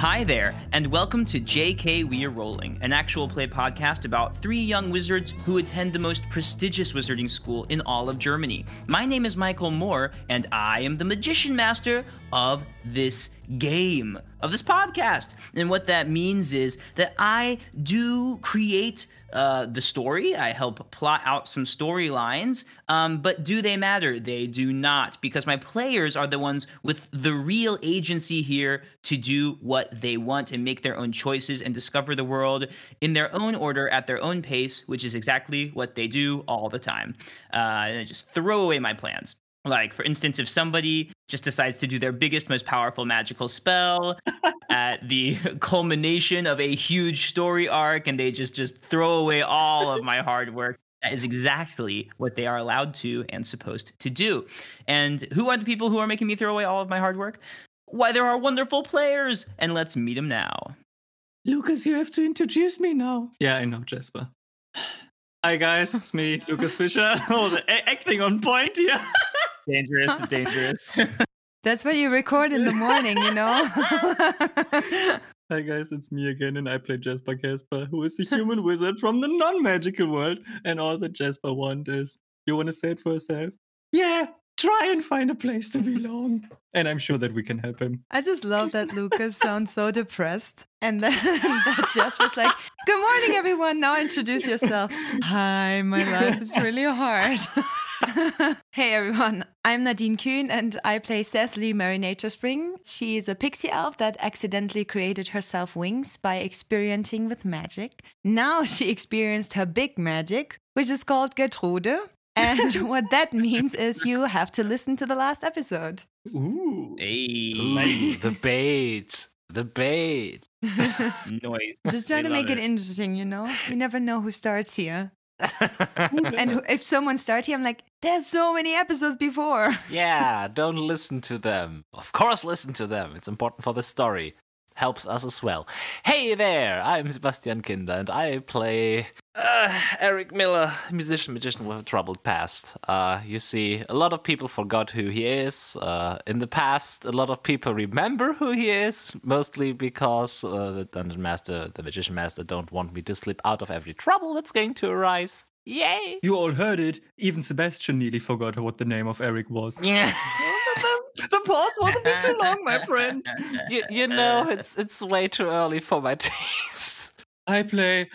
Hi there, and welcome to JK We Are Rolling, an actual play podcast about three young wizards who attend the most prestigious wizarding school in all of Germany. My name is Michael Moore, and I am the magician master of this game, of this podcast. And what that means is that I do create uh, the story. I help plot out some storylines. Um, but do they matter? They do not, because my players are the ones with the real agency here to do what they want and make their own choices and discover the world in their own order at their own pace, which is exactly what they do all the time. Uh, and I just throw away my plans. Like, for instance, if somebody just decides to do their biggest, most powerful magical spell at the culmination of a huge story arc and they just just throw away all of my hard work, that is exactly what they are allowed to and supposed to do. And who are the people who are making me throw away all of my hard work? Why, there are wonderful players, and let's meet them now. Lucas, you have to introduce me now. Yeah, I know, Jasper. Hi guys, it's me, Lucas Fischer. oh, the a- acting on point here. Dangerous, dangerous. That's what you record in the morning, you know? Hi guys, it's me again, and I play Jasper Casper, who is a human wizard from the non-magical world. And all that Jasper wants is, you want to say it for yourself? Yeah, try and find a place to belong. and I'm sure that we can help him. I just love that Lucas sounds so depressed. And then that Jasper's like, Good morning, everyone. Now introduce yourself. Hi, my life is really hard. hey everyone, I'm Nadine Kühn and I play Cecily Mary Nature Spring. She is a pixie elf that accidentally created herself wings by experimenting with magic. Now she experienced her big magic, which is called Gertrude. And what that means is you have to listen to the last episode. Ooh. Hey, Ooh, the bait. The bait. noise. Just trying We to make love it interesting, you know? You never know who starts here. And if someone starts here, I'm like, there's so many episodes before. yeah, don't listen to them. Of course, listen to them. It's important for the story. Helps us as well. Hey there, I'm Sebastian Kinder, and I play uh, Eric Miller, musician, magician with a troubled past. Uh, you see, a lot of people forgot who he is. Uh, in the past, a lot of people remember who he is, mostly because uh, the dungeon master, the magician master, don't want me to slip out of every trouble that's going to arise. Yay! You all heard it. Even Sebastian nearly forgot what the name of Eric was. Yeah. the pause was a bit too long, my friend. you, you know, it's it's way too early for my taste. I play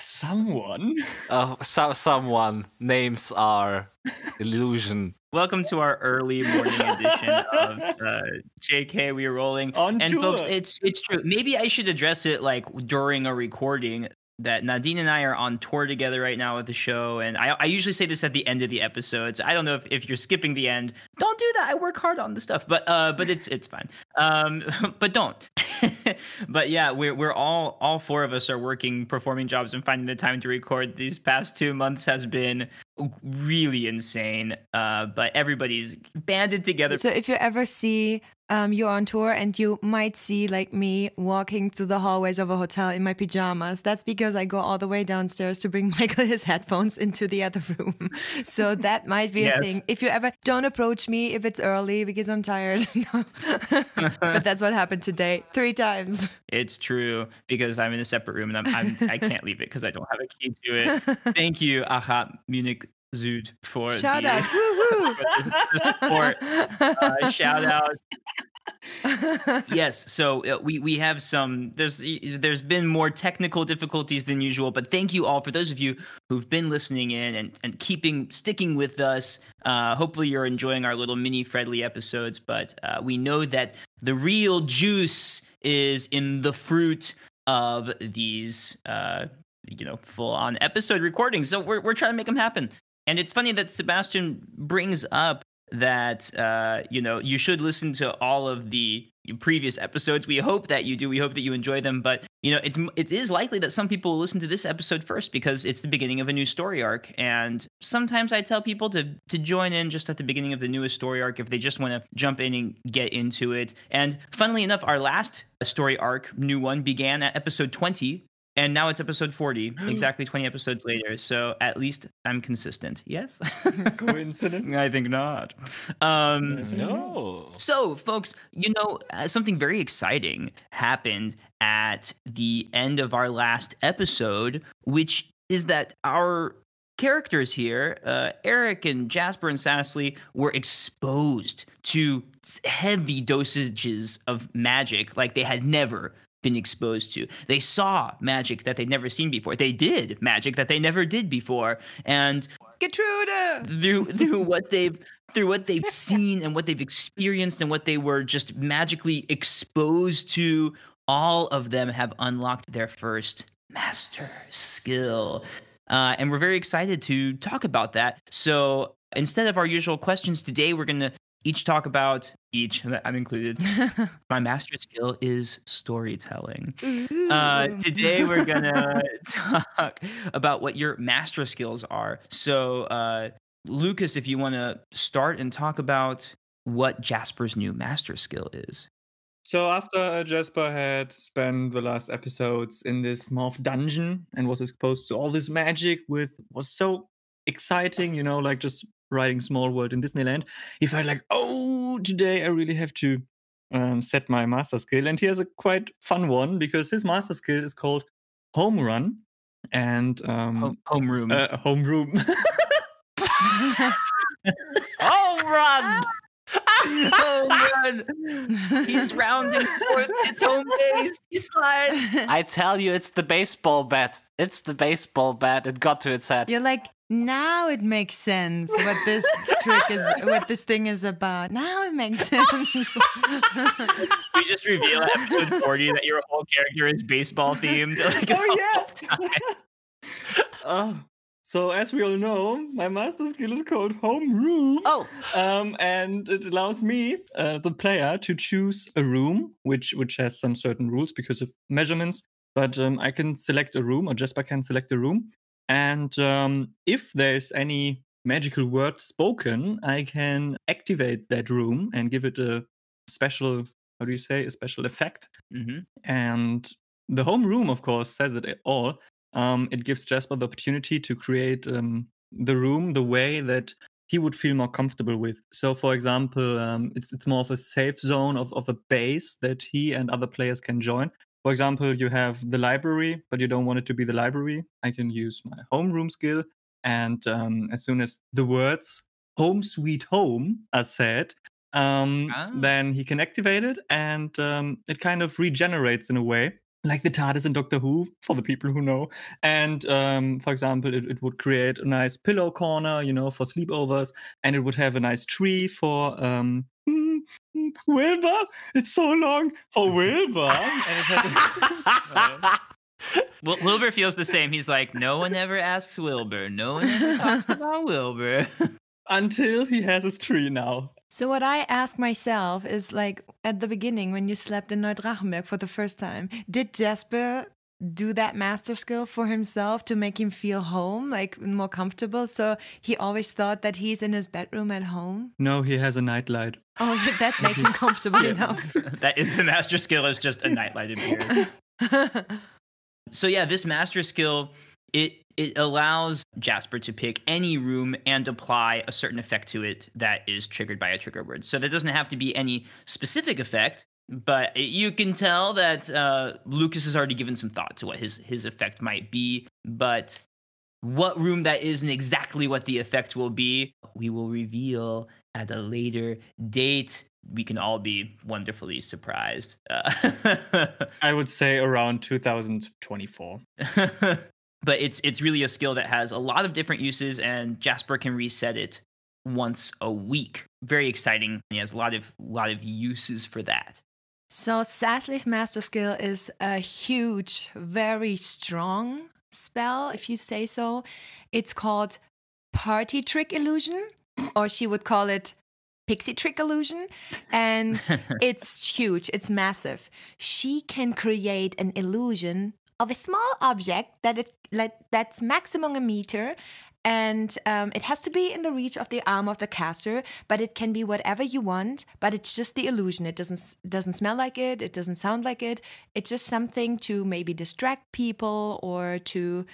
someone. Oh, so, someone names are illusion. Welcome to our early morning edition of uh, JK. We are rolling, On and tour. folks, it's it's true. Maybe I should address it like during a recording. That Nadine and I are on tour together right now with the show, and I, I usually say this at the end of the episodes. I don't know if, if you're skipping the end. Don't do that. I work hard on the stuff, but uh, but it's it's fine. Um, but don't. but yeah, we're we're all all four of us are working, performing jobs, and finding the time to record. These past two months has been really insane. Uh, but everybody's banded together. So if you ever see um, you're on tour and you might see like me walking through the hallways of a hotel in my pajamas, that's because I go all the way downstairs to bring Michael his headphones into the other room. So that might be Yes. a thing. If you ever don't approach me if it's early because I'm tired. but that's what happened today three times. It's true because I'm in a separate room and I'm, I'm I can't leave it because I don't have a key to it. Thank you, Aha Munich Süd, for Shout the, out. For the. Uh, shout out. yes, so uh, we we have some. There's there's been more technical difficulties than usual, but thank you all for those of you who've been listening in and and keeping sticking with us. Uh, hopefully, you're enjoying our little mini Fredly episodes, but uh, we know that the real juice is in the fruit of these. Uh, you know, full on episode recordings. So we're we're trying to make them happen. And it's funny that Sebastian brings up that uh, you know you should listen to all of the previous episodes. We hope that you do. We hope that you enjoy them. But you know, it's it is likely that some people will listen to this episode first because it's the beginning of a new story arc. And sometimes I tell people to to join in just at the beginning of the newest story arc if they just want to jump in and get into it. And funnily enough, our last story arc, new one, began at episode twenty and now it's episode 40, exactly 20 episodes later. So at least I'm consistent. Yes? Coincidence? I think not. Um, No. so, folks, you know, uh, something very exciting happened at the end of our last episode, which is that our characters here, uh, Eric and Jasper and Sassley, were exposed to heavy dosages of magic like they had never been exposed to. They saw magic that they'd never seen before. They did magic that they never did before. And Gertrude! through through what they've through what they've seen and what they've experienced and what they were just magically exposed to all of them have unlocked their first master skill uh, and we're very excited to talk about that so instead of our usual questions today we're going to each talk about each i'm included my master skill is storytelling uh, today we're gonna talk about what your master skills are. So, uh, Lucas, if you want to start and talk about what Jasper's new master skill is. So after uh, Jasper had spent the last episodes in this morph dungeon and was exposed to all this magic, with was so exciting, you know, like just riding Small World in Disneyland, he felt like, oh, today I really have to um, set my master skill. And he has a quite fun one because his master skill is called Home Run and um, Home, homeroom. uh, Home Room. Oh, run! home run. He's rounding forth. It's home base. He slides. I tell you, it's the baseball bat. It's the baseball bat. It got to its head. You're like, now it makes sense what this trick is, what this thing is about. Now it makes sense. We just reveal at episode 40 that your whole character is baseball themed. Like, oh yeah. whole time. Oh, so as we all know, my master skill is called Home Room. Oh, um, and it allows me, uh, the player, to choose a room, which which has some certain rules because of measurements. But um, I can select a room, or Jasper can select a room, and um, if there's any magical word spoken, I can activate that room and give it a special, how do you say, a special effect. Mhm. And the home room, of course, says it all. Um, it gives Jasper the opportunity to create um, the room the way that he would feel more comfortable with. So, for example, um, it's it's more of a safe zone of, of a base that he and other players can join. For example, you have the library, but you don't want it to be the library. I can use my homeroom skill, and um, as soon as the words "Home Sweet Home" are said, um, Ah. then he can activate it, and um, it kind of regenerates in a way, like the TARDIS in Doctor Who, for the people who know. And um, for example, it, it would create a nice pillow corner, you know, for sleepovers, and it would have a nice tree for um, Wilbur. It's so long for Wilbur. and it has Wil- Wilbur feels the same. He's like, no one ever asks Wilbur. No one ever talks about Wilbur. until he has his tree now. so what I ask myself is like at the beginning when you slept in Neudrachenberg for the first time, did Jasper do that master skill for himself to make him feel home, like more comfortable? So he always thought that he's in his bedroom at home. No, he has a nightlight. Oh, that makes him comfortable Yeah. enough. that is the master skill is just a nightlight appears. So yeah, this master skill it it allows Jasper to pick any room and apply a certain effect to it that is triggered by a trigger word. So that doesn't have to be any specific effect, but you can tell that uh, Lucas has already given some thought to what his his effect might be. But what room that is and exactly what the effect will be, we will reveal at a later date. We can all be wonderfully surprised. Uh, I would say around 2024. but it's it's really a skill that has a lot of different uses and Jasper can reset it once a week. Very exciting. He has a lot of lot of uses for that. So Sasley's master skill is a huge, very strong spell, if you say so. It's called Party Trick Illusion, or she would call it Pixie Trick Illusion. And it's huge, it's massive. She can create an illusion of a small object that it like that's maximum a meter and um, it has to be in the reach of the arm of the caster. But it can be whatever you want. But it's just the illusion. It doesn't doesn't smell like it. It doesn't sound like it. It's just something to maybe distract people or to,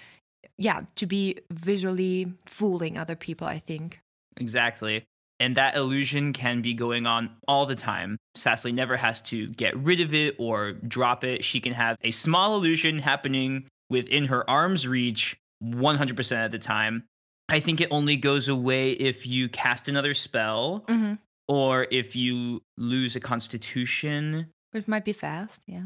yeah, to be visually fooling other people. I think. Exactly. And that illusion can be going on all the time. Sassly never has to get rid of it or drop it. She can have a small illusion happening within her arm's reach 100% of the time. I think it only goes away if you cast another spell Mm-hmm. or if you lose a constitution. Which might be fast. Yeah.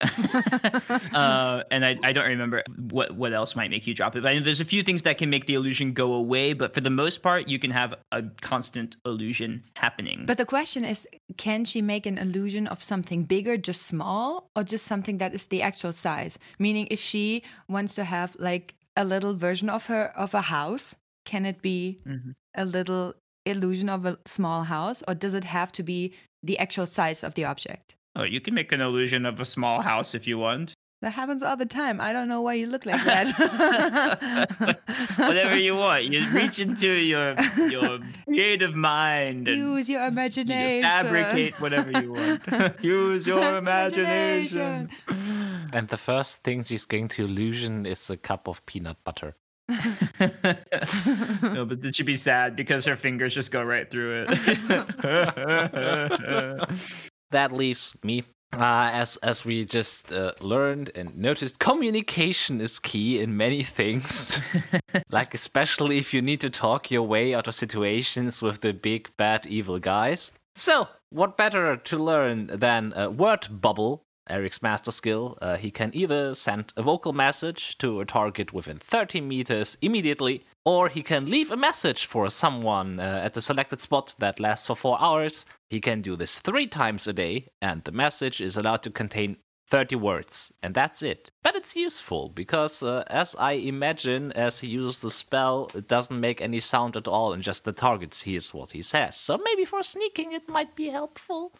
uh, and I, I don't remember what, what else might make you drop it. But I know there's a few things that can make the illusion go away, but for the most part, you can have a constant illusion happening. But the question is can she make an illusion of something bigger, just small, or just something that is the actual size? Meaning, if she wants to have like a little version of her of a house, can it be Mhm. a little illusion of a small house, or does it have to be the actual size of the object? Oh, you can make an illusion of a small house if you want. That happens all the time. I don't know why you look like that. Whatever you want. You reach into your your creative mind and Use your you imagination. fabricate whatever you want. Use your imagination. And the first thing she's going to illusion is a cup of peanut butter. no, but did she'd be sad because her fingers just go right through it. That leaves me. Uh, as as we just uh, learned and noticed, communication is key in many things. like especially if you need to talk your way out of situations with the big bad evil guys. So, what better to learn than a word bubble? Eric's master skill. Uh, he can either send a vocal message to a target within 30 meters immediately, or he can leave a message for someone uh, at a selected spot that lasts for four hours. He can do this three times a day, and the message is allowed to contain 30 words, and that's it. But it's useful because, uh, as I imagine, as he uses the spell, it doesn't make any sound at all, and just the targets hears what he says. So maybe for sneaking, it might be helpful.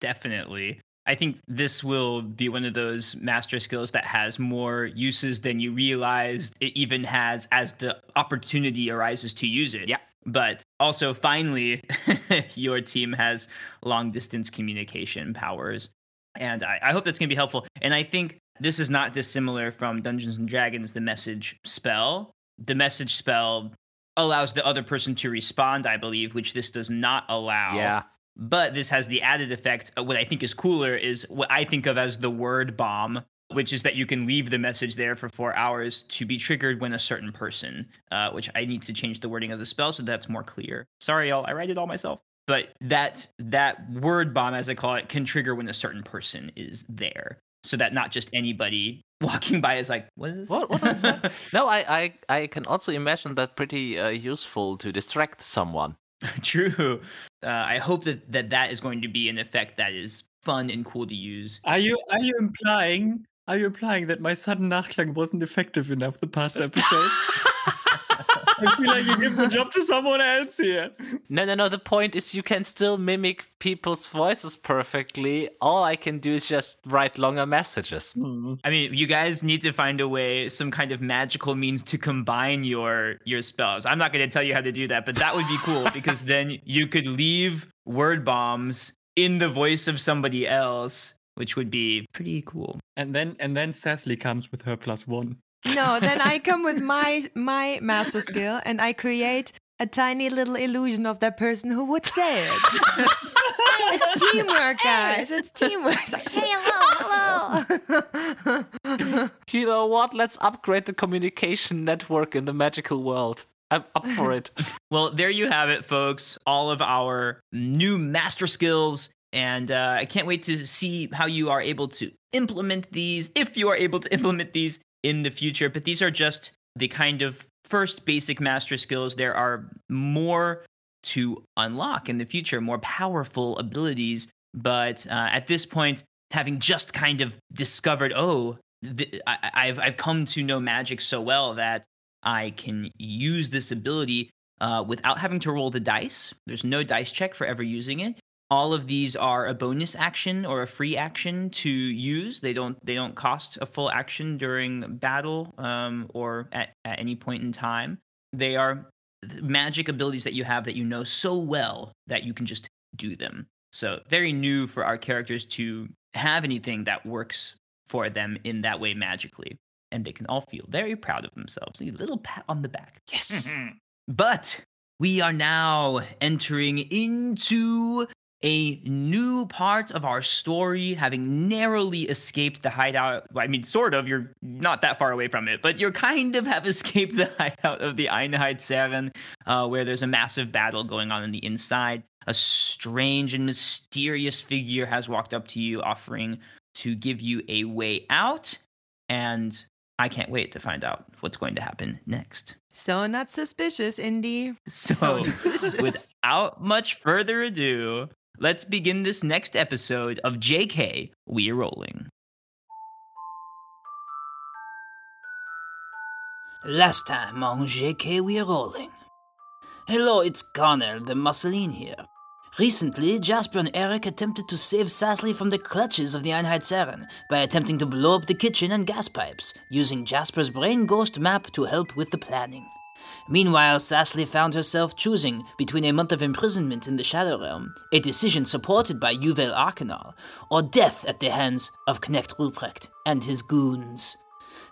Definitely. I think this will be one of those master skills that has more uses than you realize it even has as the opportunity arises to use it. Yeah. But also, finally, your team has long distance communication powers. And I, I hope that's going to be helpful. And I think this is not dissimilar from Dungeons and Dragons, the message spell. The message spell allows the other person to respond, I believe, which this does not allow. Yeah. But this has the added effect. uh, What I think is cooler is what I think of as the word bomb, which is that you can leave the message there for four hours to be triggered when a certain person, uh, which I need to change the wording of the spell so that's more clear. Sorry, y'all, I write it all myself. But that that word bomb, as I call it, can trigger when a certain person is there, so that not just anybody walking by is like, "What is this?" What, what is that? no, I, I, I can also imagine that pretty uh, useful to distract someone. True. Uh, I hope that, that that is going to be an effect that is fun and cool to use. Are you are you implying are you implying that my sudden Nachklang wasn't effective enough the past episode? I feel like you give the job to someone else here. No, no, no. The point is you can still mimic people's voices perfectly. All I can do is just write longer messages. Hmm. I mean, you guys need to find a way, some kind of magical means to combine your your spells. I'm not going to tell you how to do that, but that would be cool because then you could leave word bombs in the voice of somebody else, which would be pretty cool. And then and then Cecily comes with her plus one. No, then I come with my my master skill and I create a tiny little illusion of that person who would say it. it's teamwork, guys. It's teamwork. It's like, hey, hello, hello. You know what? Let's upgrade the communication network in the magical world. I'm up for it. Well, there you have it, folks. All of our new master skills. And uh, I can't wait to see how you are able to implement these, if you are able to implement these in the future. But these are just the kind of first basic master skills. There are more to unlock in the future, more powerful abilities. But uh, at this point, having just kind of discovered, oh, th- I- I've, I've come to know magic so well that I can use this ability uh, without having to roll the dice. There's no dice check for ever using it. All of these are a bonus action or a free action to use. They don't they don't cost a full action during battle um, or at, at any point in time. they are magic abilities that you have that you know so well that you can just do them. So very new for our characters to have anything that works for them in that way magically. And they can all feel very proud of themselves. A little pat on the back. Yes. But we are now entering into a new part of our story, having narrowly escaped the hideout. I mean, sort of. You're not that far away from it, but you're kind of have escaped the hideout of the Einheitsherren, uh, where there's a massive battle going on on the inside. A strange and mysterious figure has walked up to you, offering to give you a way out. And I can't wait to find out what's going to happen next. So not suspicious, Indy. So, delicious. without much further ado, let's begin this next episode of JK We're Rolling. Last time on JK We're Rolling. Hello, it's Connor, the Mussolini here. Recently, Jasper and Eric attempted to save Sasley from the clutches of the Einheitsherren by attempting to blow up the kitchen and gas pipes, using Jasper's brain ghost map to help with the planning. Meanwhile, Sasley found herself choosing between a month of imprisonment in the Shadow Realm, a decision supported by Yuvel Arcanal, or death at the hands of Knecht Ruprecht and his goons.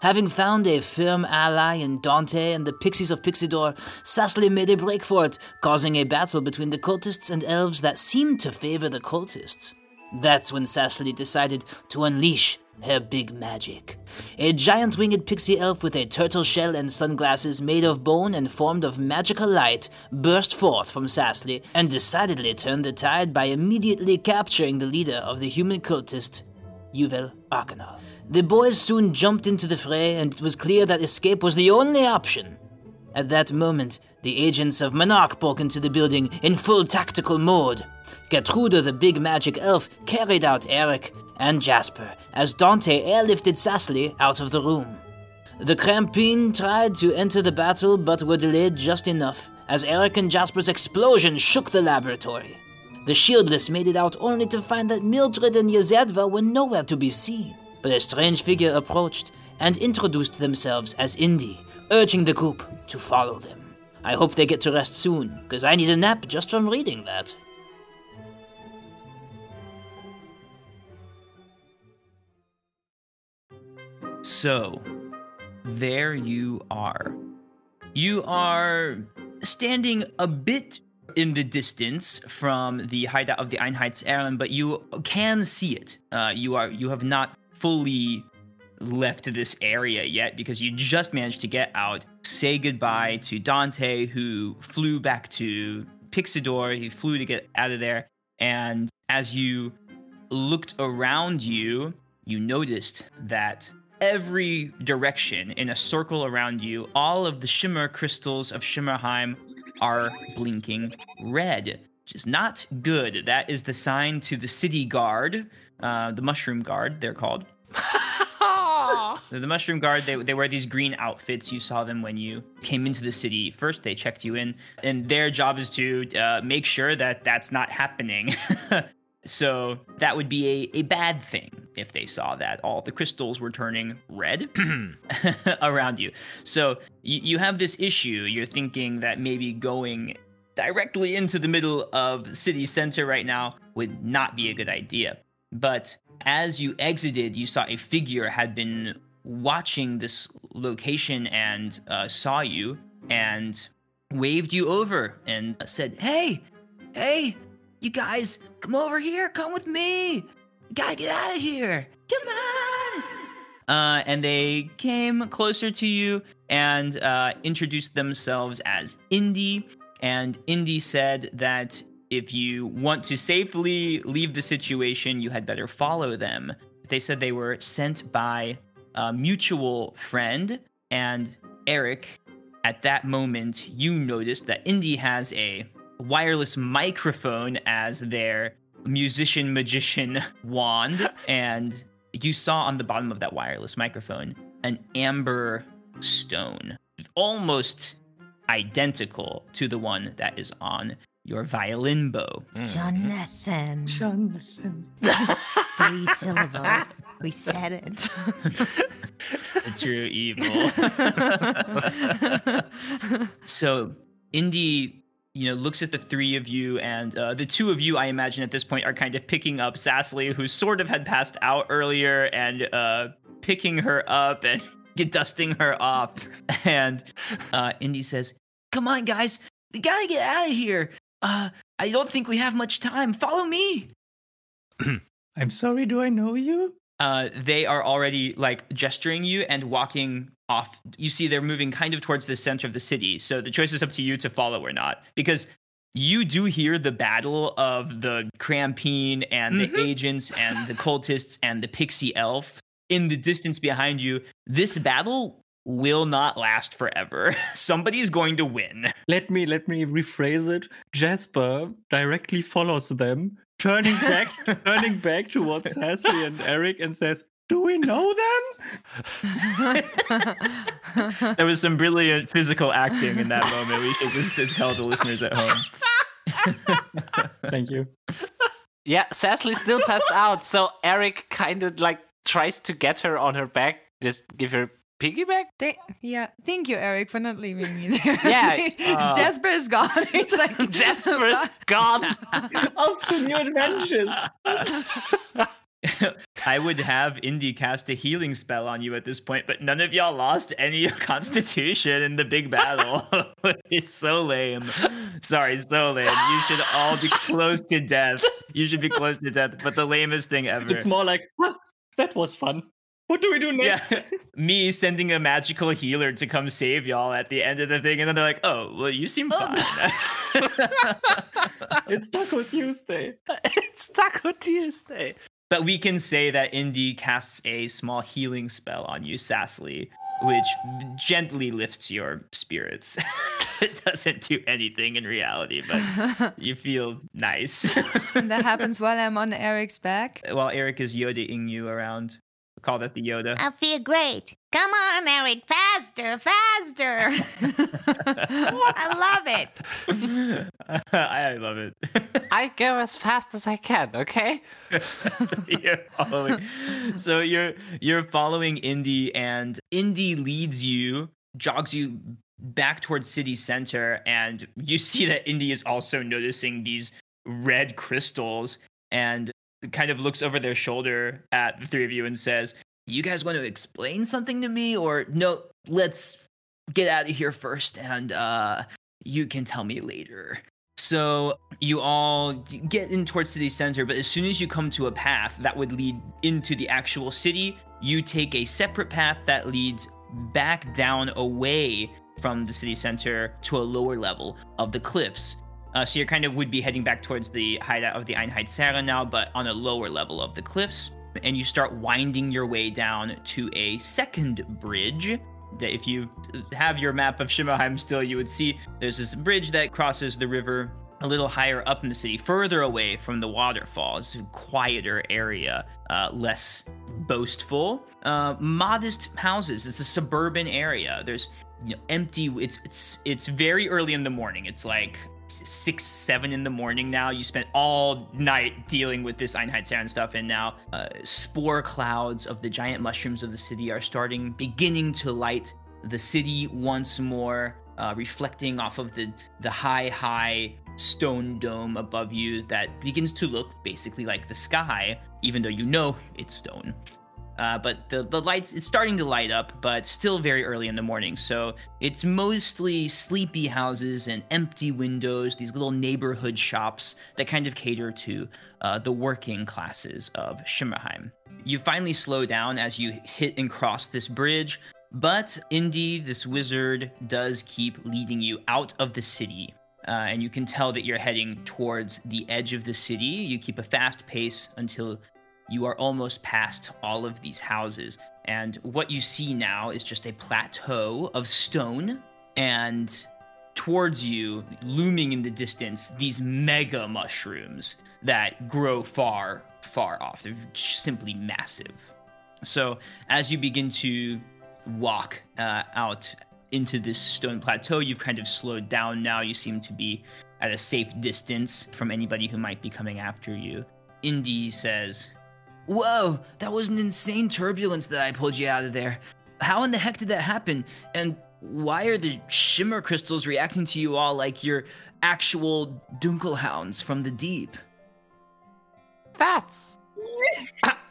Having found a firm ally in Dante and the Pixies of Pixidor, Sasley made a break for it, causing a battle between the cultists and elves that seemed to favor the cultists. That's when Sasley decided to unleash her big magic. A giant winged pixie elf with a turtle shell and sunglasses made of bone and formed of magical light burst forth from Sasley and decidedly turned the tide by immediately capturing the leader of the human cultist, Yuvel Arcanal. The boys soon jumped into the fray, and it was clear that escape was the only option. At that moment, the agents of Monarch broke into the building in full tactical mode. Gertrude, the big magic elf, carried out Eric and Jasper as Dante airlifted Sasley out of the room. The Crampine tried to enter the battle but were delayed just enough as Eric and Jasper's explosion shook the laboratory. The shieldless made it out only to find that Mildred and Yazedva were nowhere to be seen. But a strange figure approached and introduced themselves as Indy, urging the group to follow them. I hope they get to rest soon, because I need a nap just from reading that. So, there you are. You are standing a bit in the distance from the hideout of the Einheitsherren, but you can see it. Uh, you are you have not fully left this area yet because you just managed to get out. Say goodbye to Dante, who flew back to Pixidor. He flew to get out of there, and as you looked around you, you noticed that every direction in a circle around you, all of the shimmer crystals of Shimmerheim are blinking red, which is not good. That is the sign to the city guard, uh, the mushroom guard, they're called. The mushroom guard, they, they wear these green outfits. You saw them when you came into the city. First, they checked you in, and their job is to uh, make sure that that's not happening. so that would be a, a bad thing if they saw that all the crystals were turning red around you. So you, you have this issue. You're thinking that maybe going directly into the middle of city center right now would not be a good idea. But as you exited, you saw a figure had been watching this location and uh, saw you and waved you over and said, Hey, hey, you guys, come over here, come with me. You gotta get out of here. Come on. Uh, and they came closer to you and uh, introduced themselves as Indy. And Indy said that if you want to safely leave the situation, you had better follow them. They said they were sent by a mutual friend, and Eric, at that moment, you noticed that Indy has a wireless microphone as their musician magician wand, and you saw on the bottom of that wireless microphone an amber stone, almost identical to the one that is on your violin bow. Mm-hmm. Jonathan. Jonathan. Three syllables. We said it. the true evil. so Indy, you know, looks at the three of you, and uh, the two of you, I imagine, at this point, are kind of picking up Sassly, who sort of had passed out earlier, and uh, picking her up and dusting her off. And uh, Indy says, "Come on, guys, we gotta get out of here. Uh, I don't think we have much time. Follow me." I'm sorry, do I know you? uh, they are already like gesturing you and walking off. You see, they're moving kind of towards the center of the city. So the choice is up to you to follow or not, because you do hear the battle of the Crampine and the mm-hmm. agents and the cultists and the pixie elf in the distance behind you. This battle will not last forever. Somebody's going to win. Let me let me rephrase it. Jasper directly follows them, turning back turning back towards Sassy and Eric and says, Do we know them? There was some brilliant physical acting in that moment. We should just tell the listeners at home. Thank you. Yeah, Sassly still passed out, so Eric kind of like tries to get her on her back, just give her piggyback. Th- yeah, thank you, Eric, for not leaving me there. Yeah, uh, Jasper is gone. It's like Jasper's gone. Off to new adventures. I would have Indy cast a healing spell on you at this point, but none of y'all lost any constitution in the big battle. it's so lame. Sorry, so lame. You should all be close to death. You should be close to death, but the lamest thing ever. It's more like, "Huh, that was fun. What do we do next? yeah, me sending a magical healer to come save y'all at the end of the thing, and then they're like, "Oh, well, you seem oh, fine." it's Taco Tuesday. it's Taco Tuesday. But we can say that Indy casts a small healing spell on you, Sassly, which gently lifts your spirits. it doesn't do anything in reality, but you feel nice. And that happens while I'm on Eric's back. While Eric is Yodaing you around. Call that the Yoda. I feel great. Come on, Eric, faster, faster. I love it. I love it. I go as fast as I can, okay? so you're following. So you're you're following Indy, and Indy leads you, jogs you back towards city center, and you see that Indy is also noticing these red crystals, and kind of looks over their shoulder at the three of you and says, "You guys want to explain something to me, or no? Let's get out of here first, and uh, you can tell me later." So you all get in towards city center, but as soon as you come to a path that would lead into the actual city, you take a separate path that leads back down away from the city center to a lower level of the cliffs. Uh, so you're kind of would be heading back towards the hideout of the Einheitsherren now, but on a lower level of the cliffs. And you start winding your way down to a second bridge. That if you have your map of Shimmerheim still, you would see there's this bridge that crosses the river a little higher up in the city, further away from the waterfalls, quieter area, uh, less boastful. Uh, modest houses. It's a suburban area. There's you know, empty. It's it's it's very early in the morning. It's like six, seven in the morning now. You spent all night dealing with this Einheitsherren stuff, and now uh, spore clouds of the giant mushrooms of the city are starting, beginning to light the city once more, uh, reflecting off of the the high, high stone dome above you that begins to look basically like the sky, even though you know it's stone. Uh, but the, the lights it's starting to light up but still very early in the morning. So it's mostly sleepy houses and empty windows these little neighborhood shops that kind of cater to uh, the working classes of shimmerheim you finally slow down as you hit and cross this bridge but indy this wizard does keep leading you out of the city. Uh, and you can tell that you're heading towards the edge of the city. You keep a fast pace until you are almost past all of these houses. And what you see now is just a plateau of stone, and towards you, looming in the distance, these mega mushrooms that grow far, far off. They're simply massive. So, as you begin to walk uh, out into this stone plateau, you've kind of slowed down now. You seem to be at a safe distance from anybody who might be coming after you. Indy says, Whoa, that was an insane turbulence that I pulled you out of there. How in the heck did that happen? And why are the shimmer crystals reacting to you all like you're actual Dunkelhounds from the deep? That's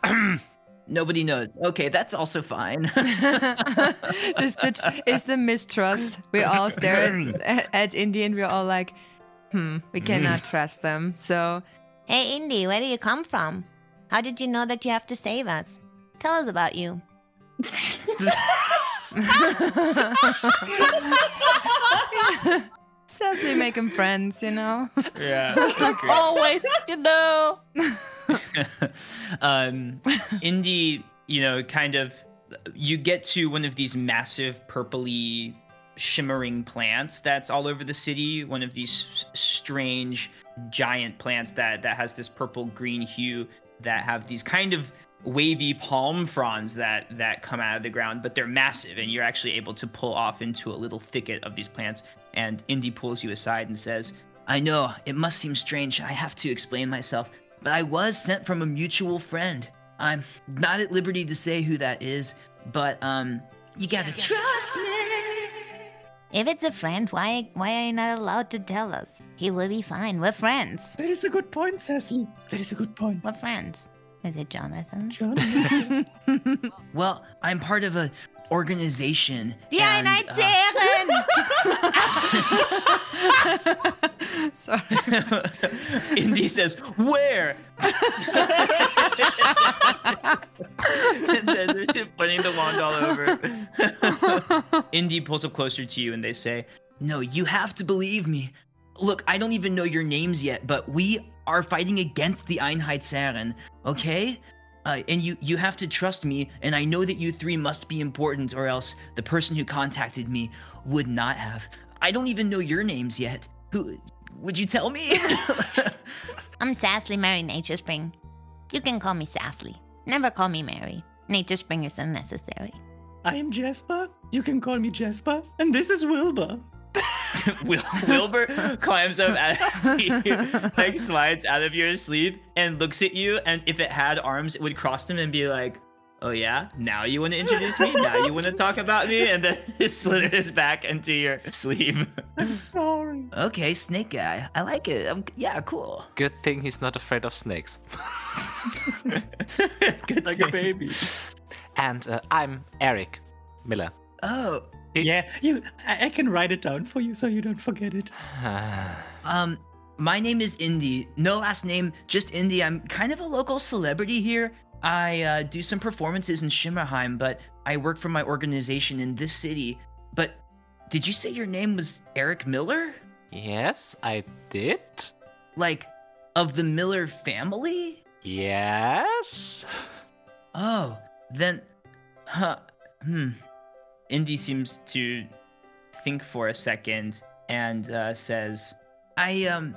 Nobody knows. Okay, that's also fine. this the, is the mistrust. We all stare at, at Indy and we're all like, hmm, we cannot trust them. So Hey, Indy, where do you come from? How did you know that you have to save us? Tell us about you. Cecily making friends, you know? yeah. always, you know. um, Indy, you know, kind of, you get to one of these massive purpley shimmering plants that's all over the city. One of these s- strange giant plants that that has this purple green hue that have these kind of wavy palm fronds that that come out of the ground, but they're massive, and you're actually able to pull off into a little thicket of these plants. And Indy pulls you aside and says, "I know it must seem strange. I have to explain myself, but I was sent from a mutual friend. I'm not at liberty to say who that is, but um, you gotta trust me." If it's a friend, why why are you not allowed to tell us? He will be fine. We're friends. That is a good point, Cecily. That is a good point. We're friends. Is it Jonathan? Jonathan. Well, I'm part of a organization. The and, uh, Einheitsherren! Sorry. Indy says, "Where?" And then they're just putting the wand all over. Indy pulls up closer to you, and they say, "No, you have to believe me. Look, I don't even know your names yet, but we are fighting against the Einheitsherren, okay?" Uh, and you you have to trust me, and I know that you three must be important, or else the person who contacted me would not have. I don't even know your names yet. Who would you tell me? I'm Sassly Mary Nature Spring. You can call me Sassly. Never call me Mary. Nature Spring is unnecessary. I am Jasper. You can call me Jasper. And this is Wilbur. Wil- Wilbur climbs up at you, like slides out of your sleeve and looks at you. And if it had arms, it would cross them and be like, "Oh yeah, now you want to introduce me? Now you want to talk about me?" And then it slithers back into your sleeve. I'm sorry. okay, snake guy, I like it. Um, yeah, cool. Good thing he's not afraid of snakes. Good Like a baby. And uh, I'm Eric Miller. Oh, yeah, you. I, I can write it down for you so you don't forget it. Um, my name is Indy. No last name, just Indy. I'm kind of a local celebrity here. I uh, do some performances in Shimmerheim, but I work for my organization in this city. But did you say your name was Eric Miller? yes, I did. Like, of the Miller family? Yes. Oh, then, huh, hmm. Indy seems to think for a second and uh, says, "I um,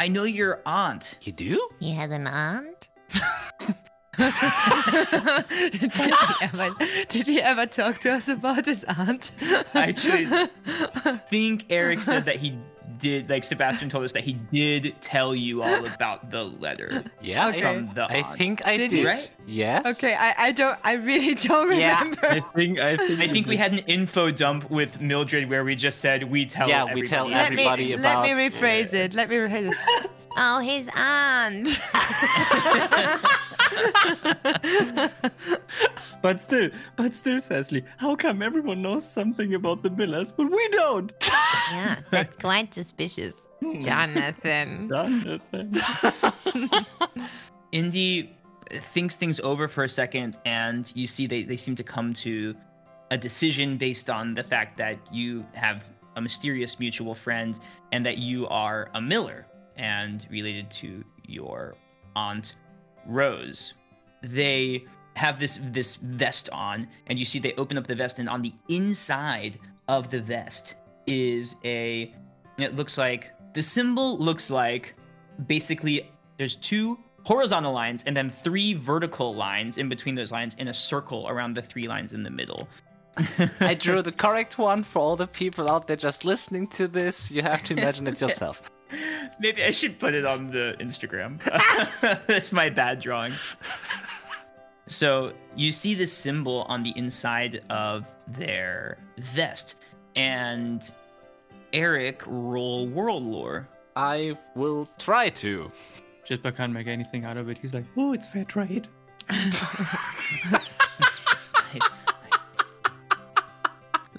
I know your aunt." You do? He has an aunt? did, he ever, did he ever talk to us about his aunt? Actually, I think Eric said that he did. Like Sebastian told us that he did tell you all about the letter. Yeah, Okay. I, From the I aunt. think I Did did. Right? Yes. Okay, I, I don't I really don't Yeah. remember. think. I think. I think we had an info dump with Mildred where we just said we tell. Yeah, we tell everybody. everybody let me, about- Let me rephrase it. Let me rephrase it. Oh, his aunt. But still, but still, Cecily, how come everyone knows something about the Millers, but we don't? yeah, that's quite suspicious. Hmm. Jonathan. Jonathan. Indy thinks things over for a second, and you see they, they seem to come to a decision based on the fact that you have a mysterious mutual friend and that you are a Miller and related to your aunt Rose. They have this this vest on, and you see they open up the vest, and on the inside of the vest is a. It looks like the symbol looks like basically there's two horizontal lines and then three vertical lines in between those lines in a circle around the three lines in the middle. I drew the correct one for all the people out there just listening to this. You have to imagine it yourself. Maybe I should put it on the Instagram. That's my bad drawing. So you see this symbol on the inside of their vest, and Eric roll world lore. I will try to. Jasper can't make anything out of it. He's like, oh, it's fair trade.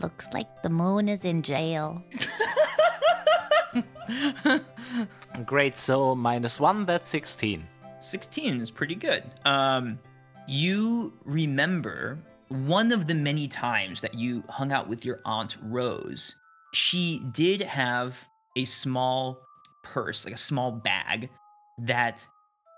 Looks like the moon is in jail. Great, so minus one, that's 16. 16 is pretty good. Um, you remember one of the many times that you hung out with your aunt Rose. She did have a small purse, like a small bag that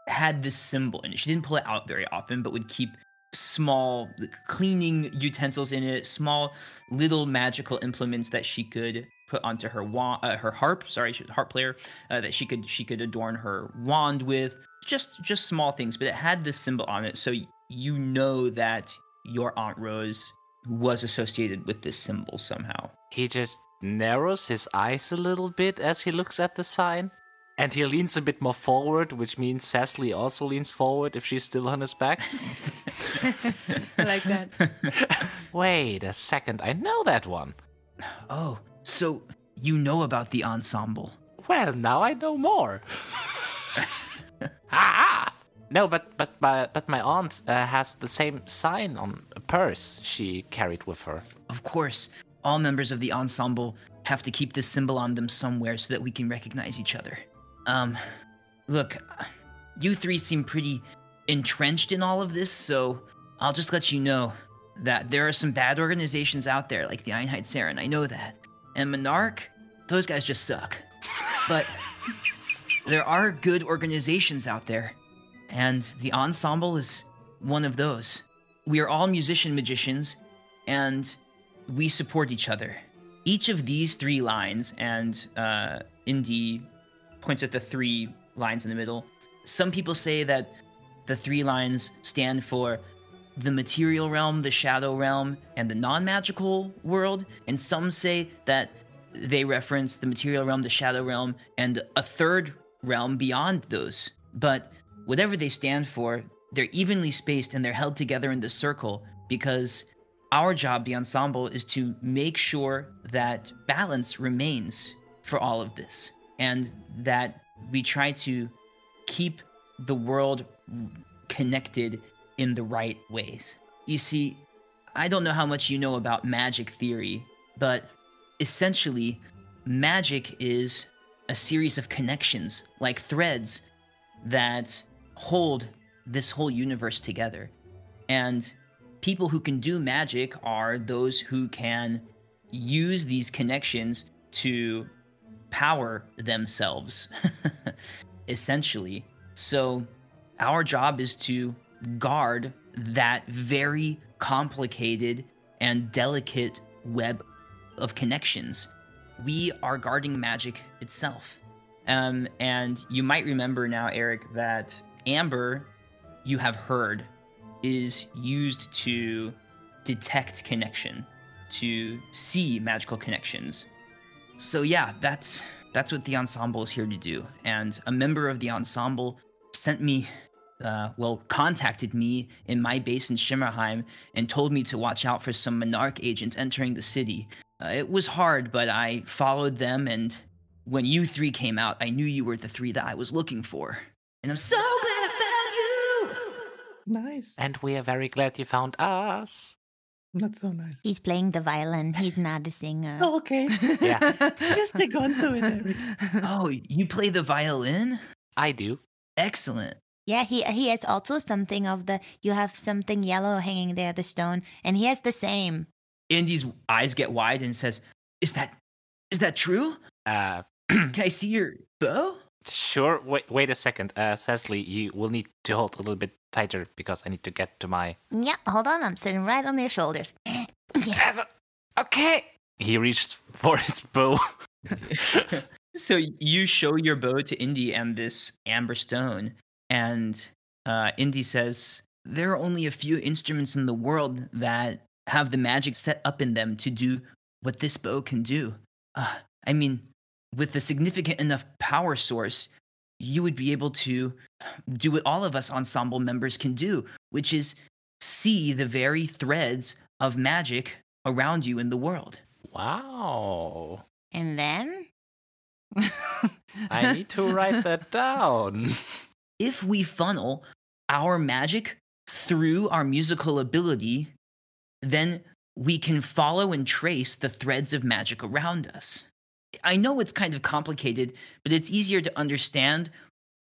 had this symbol in it. She didn't pull it out very often, but would keep small cleaning utensils in it, small little magical implements that she could put onto her wand, uh, her harp. Sorry, she was a harp player uh, that she could she could adorn her wand with. Just just small things, but it had this symbol on it, so you know that your aunt Rose was associated with this symbol somehow. He just narrows his eyes a little bit as he looks at the sign. And he leans a bit more forward, which means Cecily also leans forward if she's still on his back. I like that. Wait a second, I know that one. Oh, so you know about the ensemble? Well, now I know more. ah! No, but but but, but my aunt uh, has the same sign on a purse she carried with her. Of course, all members of the ensemble have to keep this symbol on them somewhere so that we can recognize each other. Um, look, you three seem pretty entrenched in all of this, so I'll just let you know that there are some bad organizations out there, like the Einheitsherren. I know that. And Monarch, those guys just suck. But there are good organizations out there, and the ensemble is one of those. We are all musician magicians, and we support each other. Each of these three lines, and uh, Indy points at the three lines in the middle. Some people say that the three lines stand for the material realm, the shadow realm, and the non magical world, and some say that they reference the material realm, the shadow realm, and a third realm beyond those. But whatever they stand for, they're evenly spaced and they're held together in the circle because our job, the ensemble, is to make sure that balance remains for all of this and that we try to keep the world connected in the right ways. You see, I don't know how much you know about magic theory, but essentially, magic is a series of connections, like threads, that hold this whole universe together. And people who can do magic are those who can use these connections to power themselves, essentially. So, our job is to guard that very complicated and delicate web of connections. We are guarding magic itself. Um, and you might remember now, Eric, that Amber, you have heard, is used to detect connection, to see magical connections. So yeah, that's that's what the ensemble is here to do. And a member of the ensemble sent me, uh, well, contacted me in my base in Shimmerheim and told me to watch out for some Monarch agents entering the city. Uh, it was hard, but I followed them, and when you three came out, I knew you were the three that I was looking for. And I'm so glad I found you! Nice. And we are very glad you found us. Not so nice. He's playing the violin. He's not a singer. Oh, okay. Yeah, Just stick on to it, Eric. Oh, you play the violin? I do. Excellent. Yeah, he he has also something of the you have something yellow hanging there, the stone, and he has the same. Indy's eyes get wide and says, "Is that is that true? Uh, Can I see your bow?" sure. Wait, wait a second. Uh, Cecily, you will need to hold a little bit tighter because I need to get to my. Yeah, hold on, I'm sitting right on your shoulders. yeah. Okay. He reached for his bow. So you show your bow to Indy and this amber stone, and uh, Indy says, "There are only a few instruments in the world that have the magic set up in them to do what this bow can do. Uh, I mean, with a significant enough power source, you would be able to do what all of us ensemble members can do, which is see the very threads of magic around you in the world. Wow. And then? I need to write that down. If we funnel our magic through our musical ability, then we can follow and trace the threads of magic around us. I know it's kind of complicated, but it's easier to understand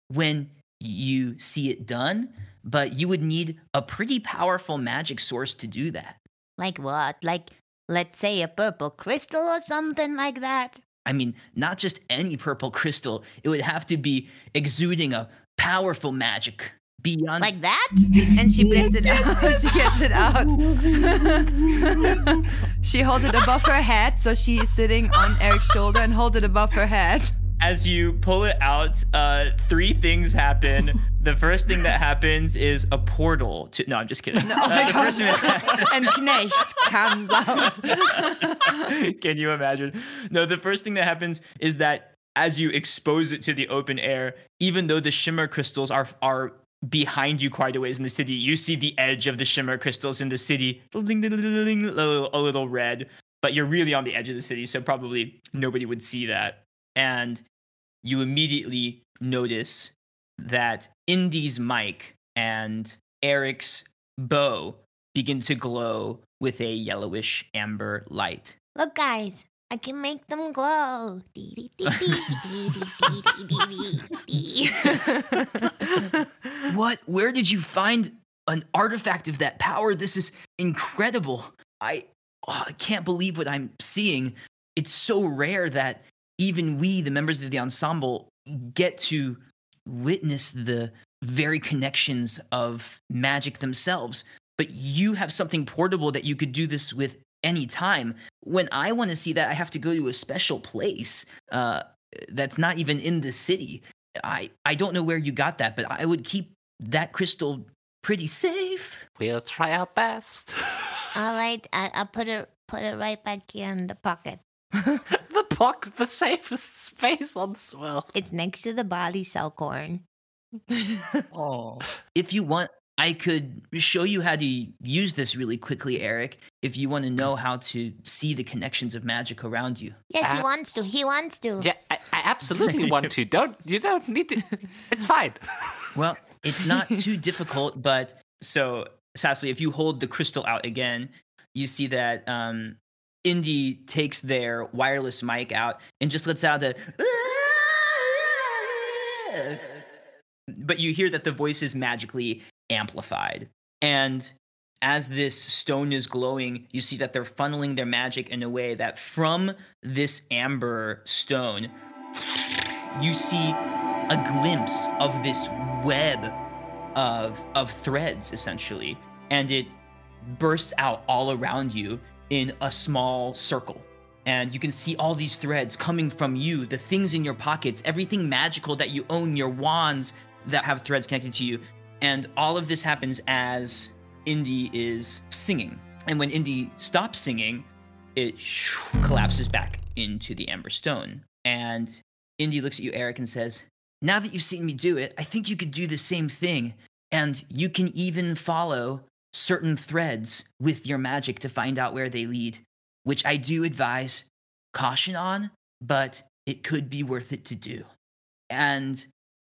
when you see it done, but you would need a pretty powerful magic source to do that. Like what? Like, let's say a purple crystal or something like that? I mean, not just any purple crystal, it would have to be exuding a powerful magic beyond Like that? And she gets it out. she gets it out. she holds it above her head, so she is sitting on Eric's shoulder and holds it above her head. as you pull it out, uh, three things happen. the first thing that happens is a portal to. No, I'm just kidding. Oh Uh, the God. first thing that and Knecht comes out. Can you imagine? No, the first thing that happens is that as you expose it to the open air, even though the shimmer crystals are are behind you quite a ways in the city, you see the edge of the shimmer crystals in the city, a little red. But you're really on the edge of the city, so probably nobody would see that. And you immediately notice that Indy's mic and Eric's bow begin to glow with a yellowish amber light. Look, guys, I can make them glow. what? Where did you find an artifact of that power? This is incredible. I, oh, I can't believe what I'm seeing. It's so rare that even we, the members of the ensemble, get to witness the very connections of magic themselves. But you have something portable that you could do this with any time. When I want to see that, I have to go to a special place uh, that's not even in the city. I, I don't know where you got that, but I would keep that crystal pretty safe. We'll try our best. All right, I, I'll put it put it right back here in the pocket. the pocket, the safest space on Swell. It's next to the body cell corn. Oh, If you want, I could show you how to use this really quickly, Eric, if you want to know how to see the connections of magic around you. Yes, he wants to. He wants to. Yeah, I, I absolutely want to. Don't you don't need to. It's fine. Well, it's not too difficult, but so Cecily, if you hold the crystal out again, you see that um, Indy takes their wireless mic out and just lets out a. But you hear that the voice is magically amplified. And as this stone is glowing, you see that they're funneling their magic in a way that from this amber stone, you see a glimpse of this web of of threads essentially and it bursts out all around you in a small circle and you can see all these threads coming from you the things in your pockets everything magical that you own your wands that have threads connected to you and all of this happens as indy is singing and when indy stops singing it collapses back into the amber stone and indy looks at you eric and says now that you've seen me do it, I think you could do the same thing. And you can even follow certain threads with your magic to find out where they lead, which I do advise caution on, but it could be worth it to do. And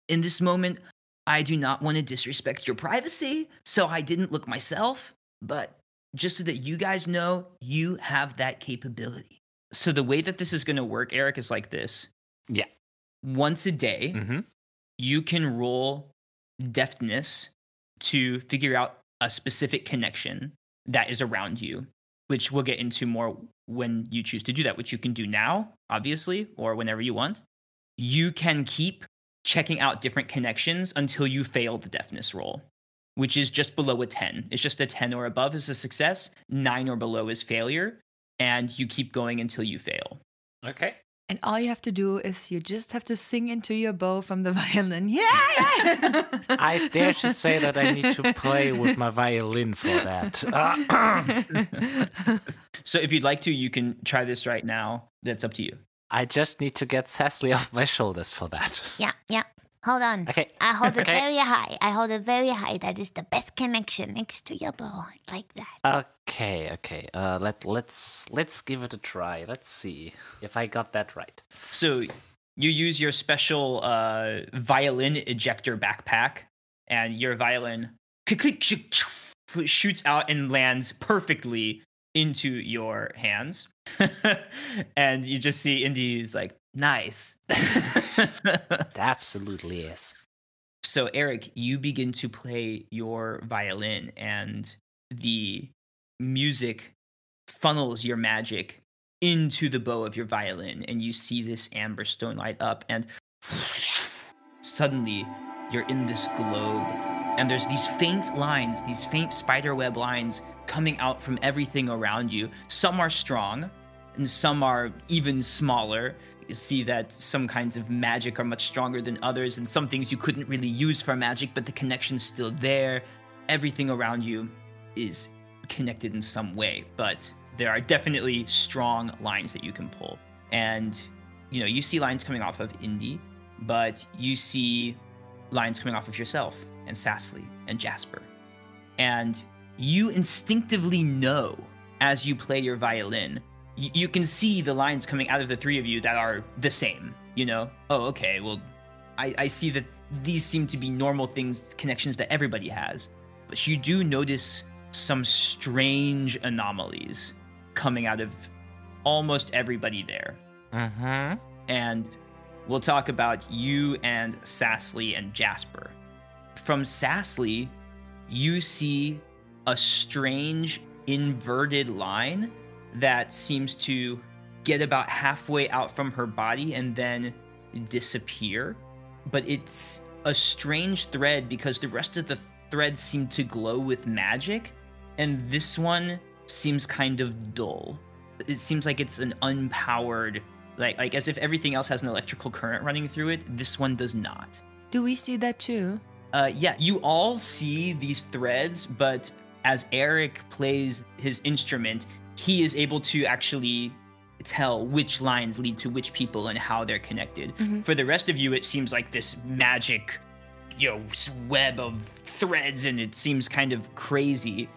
in this moment, I do not want to disrespect your privacy, so I didn't look myself, but just so that you guys know, you have that capability. So the way that this is going to work, Eric, is like this. Yeah. Once a day, Mm-hmm. you can roll deftness to figure out a specific connection that is around you, which we'll get into more when you choose to do that, which you can do now, obviously, or whenever you want. You can keep checking out different connections until you fail the deftness roll, which is just below a 10. It's just a 10 or above is a success, 9 or below is failure, and you keep going until you fail. Okay. And all you have to do is you just have to sing into your bow from the violin. Yeah, yeah. I dare to say that I need to play with my violin for that. Uh, So if you'd like to, you can try this right now. That's up to you. I just need to get Cecily off my shoulders for that. Yeah, yeah. Hold on. Okay. I hold it Okay. very high. I hold it very high. That is the best connection next to your bow. Like that. Okay, okay. Uh, let let's let's give it a try. Let's see if I got that right. So you use your special uh, violin ejector backpack, and your violin click, click, sh- sh- shoots out and lands perfectly into your hands. and you just see Indy's like, nice. Absolutely is. So, Eric, you begin to play your violin, and the music funnels your magic into the bow of your violin, and you see this amber stone light up, and suddenly you're in this globe, and there's these faint lines, these faint spiderweb lines coming out from everything around you. Some are strong, and some are even smaller. You see that some kinds of magic are much stronger than others, and some things you couldn't really use for magic, but the connection's still there. Everything around you is connected in some way, but there are definitely strong lines that you can pull. And you know, you see lines coming off of Indy, but you see lines coming off of yourself and Cecily and Jasper. And you instinctively know as you play your violin, y- you can see the lines coming out of the three of you that are the same. You know, oh, okay, well, I, I see that these seem to be normal things, connections that everybody has. But you do notice some strange anomalies coming out of almost everybody there Mm-hmm. and we'll talk about you and Cecily and Jasper. From Cecily, you see a strange inverted line that seems to get about halfway out from her body and then disappear. But it's a strange thread because the rest of the threads seem to glow with magic, and this one seems kind of dull. It seems like it's an unpowered like like as if everything else has an electrical current running through it this one does not Do we see that too? uh yeah you all see these threads but as eric plays his instrument he is able to actually tell which lines lead to which people and how they're connected Mhm. for the rest of you it seems like this magic you know web of threads and it seems kind of crazy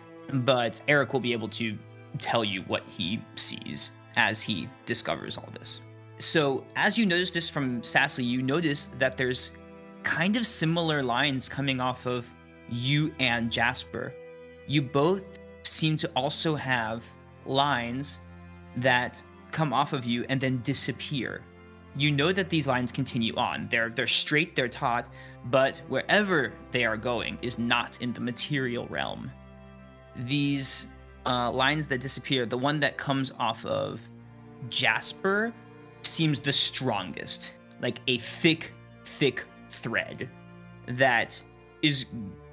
but eric will be able to tell you what he sees as he discovers all this so as you notice this from Cecily, you notice that there's kind of similar lines coming off of you and Jasper. You both seem to also have lines that come off of you and then disappear. You know that these lines continue on. They're they're straight, they're taut, but wherever they are going is not in the material realm. These uh, lines that disappear, the one that comes off of Jasper seems the strongest, like a thick, thick thread that is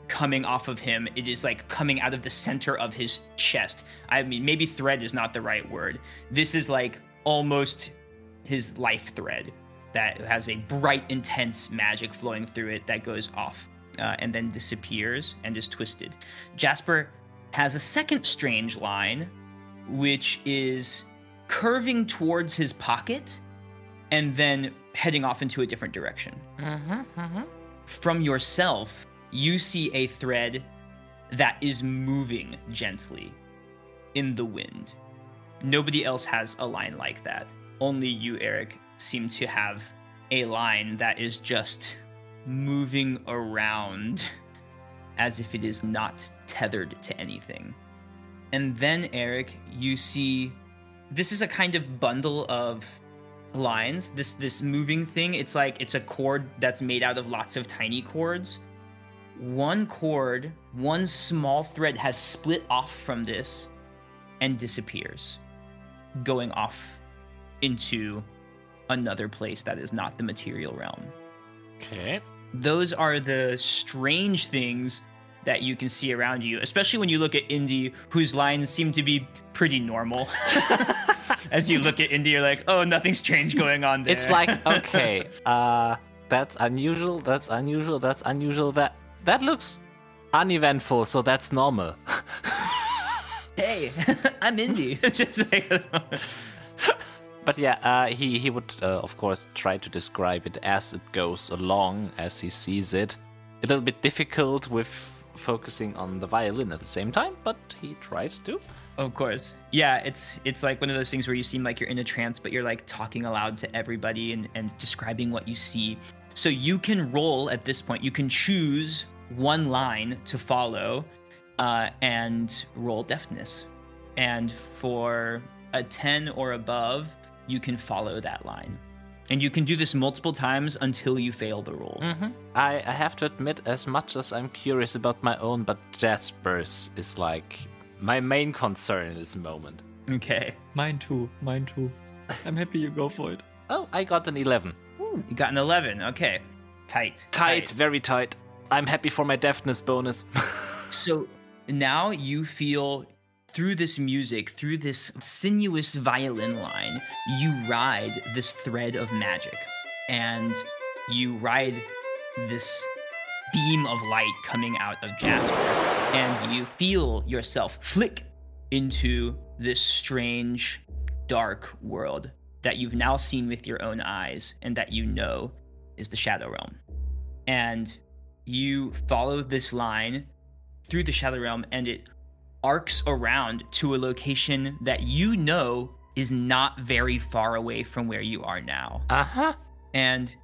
coming off of him. It is like coming out of the center of his chest. I mean, maybe thread is not the right word. This is like almost his life thread that has a bright, intense magic flowing through it that goes off uh, and then disappears and is twisted. Jasper has a second strange line, which is curving towards his pocket and then heading off into a different direction. Mm-hmm. From yourself, you see a thread that is moving gently in the wind. Nobody else has a line like that. Only you, Eric, seem to have a line that is just moving around as if it is not tethered to anything. And then, Eric, you see this is a kind of bundle of lines this this moving thing it's like it's a cord that's made out of lots of tiny cords one cord one small thread has split off from this and disappears going off into another place that is not the material realm Okay. those are the strange things that you can see around you, especially when you look at Indy, whose lines seem to be pretty normal. As you look at Indy, you're like, oh, nothing strange going on there. It's like okay, uh, that's unusual. That's unusual. That's unusual. That that looks uneventful. So that's normal. hey, I'm Indy. It's just like, but yeah, uh, he he would uh, of course try to describe it as it goes along, as he sees it. A little bit difficult with focusing on the violin at the same time, but he tries to. Of course. Yeah, it's it's like one of those things where you seem like you're in a trance, but you're like talking aloud to everybody and, and describing what you see. So you can roll at this point. You can choose one line to follow uh, and roll deftness. And for a 10 or above, you can follow that line. And you can do this multiple times until you fail the roll. Mm-hmm. I, I have to admit, as much as I'm curious about my own, but Jasper's is like my main concern in this moment. Okay. Mine too. Mine too. I'm happy you go for it. Oh, I got an 11. Ooh, you got an 11. Okay. Tight. Tight, very tight. I'm happy for my deftness bonus. So now you feel through this music, through this sinuous violin line, you ride this thread of magic. And you ride this beam of light coming out of Jasper. And you feel yourself flick into this strange, dark world that you've now seen with your own eyes and that you know is the Shadow Realm. And you follow this line through the Shadow Realm and it arcs around to a location that you know is not very far away from where you are now. uh huh. And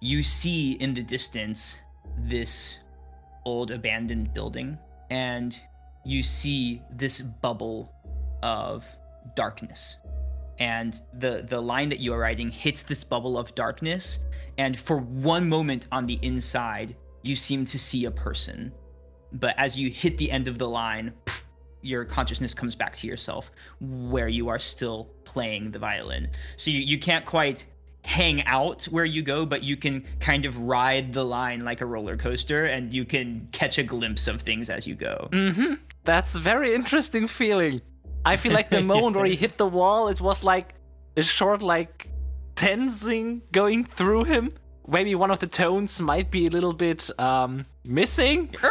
you see in the distance this old abandoned building and you see this bubble of darkness. And the the line that you are riding hits this bubble of darkness and for one moment on the inside you seem to see a person. But as you hit the end of the line, your consciousness comes back to yourself where you are still playing the violin. So you, you can't quite hang out where you go, but you can kind of ride the line like a roller coaster and you can catch a glimpse of things as you go. Mm-hmm. That's a very interesting feeling. I feel like the moment where he hit the wall, it was like a short, like, tensing going through him. Maybe one of the tones might be a little bit um, missing.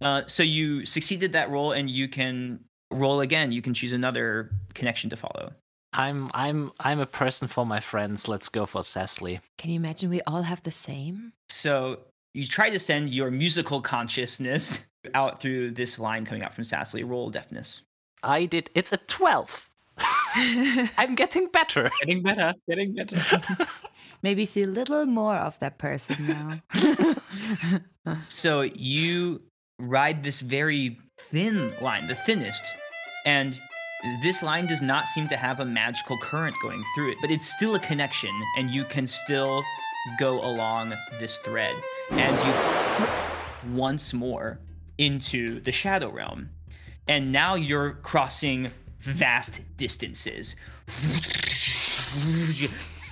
uh, so you succeeded that roll and you can roll again. You can choose another connection to follow. I'm I'm I'm a person for my friends. Let's go for Cecily. Can you imagine we all have the same? So you try to send your musical consciousness out through this line coming out from Cecily. Roll deftness. I did. It's a twelve. I'm getting better. Getting better. Getting better. Maybe see a little more of that person now. So you ride this very thin line, the thinnest, and this line does not seem to have a magical current going through it, but it's still a connection, and you can still go along this thread. And you once more into the Shadow Realm. And now you're crossing vast distances.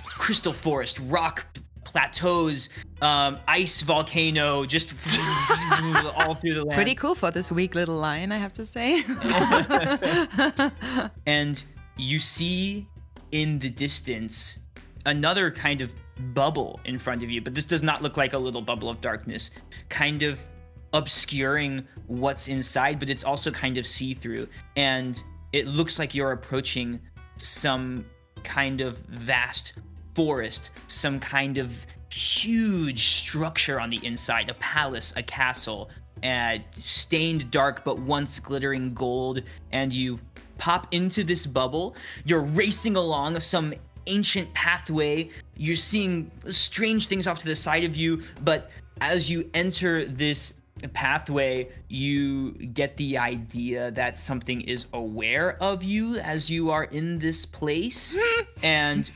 Crystal forest, rock plateaus, um, ice volcano, just all through the land. Pretty cool for this weak little lion, I have to say. and you see in the distance another kind of bubble in front of you, but this does not look like a little bubble of darkness, kind of obscuring what's inside, but it's also kind of see through. And it looks like you're approaching some kind of vast forest, some kind of huge structure on the inside a palace, a castle, uh, stained dark but once glittering gold. And you pop into this bubble. You're racing along some ancient pathway. You're seeing strange things off to the side of you, but as you enter this pathway, you get the idea that something is aware of you as you are in this place, and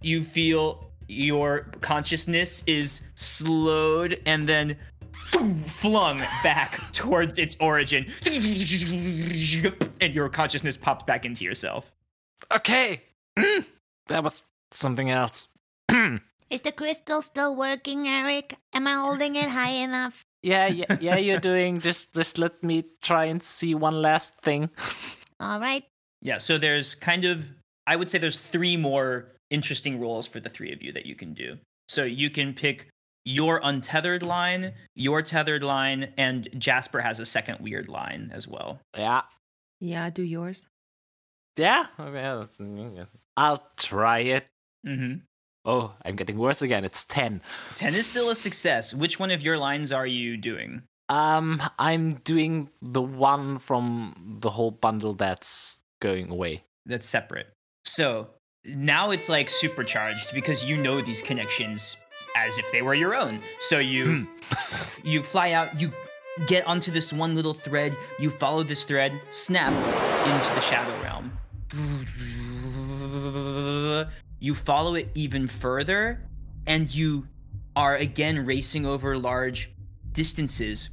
you feel your consciousness is slowed and then flung back towards its origin, and your consciousness pops back into yourself. Okay. Mm. that was something else. Is the crystal still working, Eric? Am I holding it high enough? Yeah, yeah, yeah, you're doing. Just, just let me try and see one last thing. All right. Yeah, so there's kind of, I would say there's three more interesting rolls for the three of you that you can do. So you can pick your untethered line, your tethered line, and Jasper has a second weird line as well. Yeah. Yeah, do yours. Yeah. Okay, I'll try it. Mm-hmm. Oh, I'm getting worse again. It's 10. 10 is still a success. Which one of your lines are you doing? Um, I'm doing the one from the whole bundle that's going away. That's separate. So now it's like supercharged because you know these connections as if they were your own. So you you fly out, you get onto this one little thread, you follow this thread, snap into the shadow realm. You follow it even further, and you are again racing over large distances.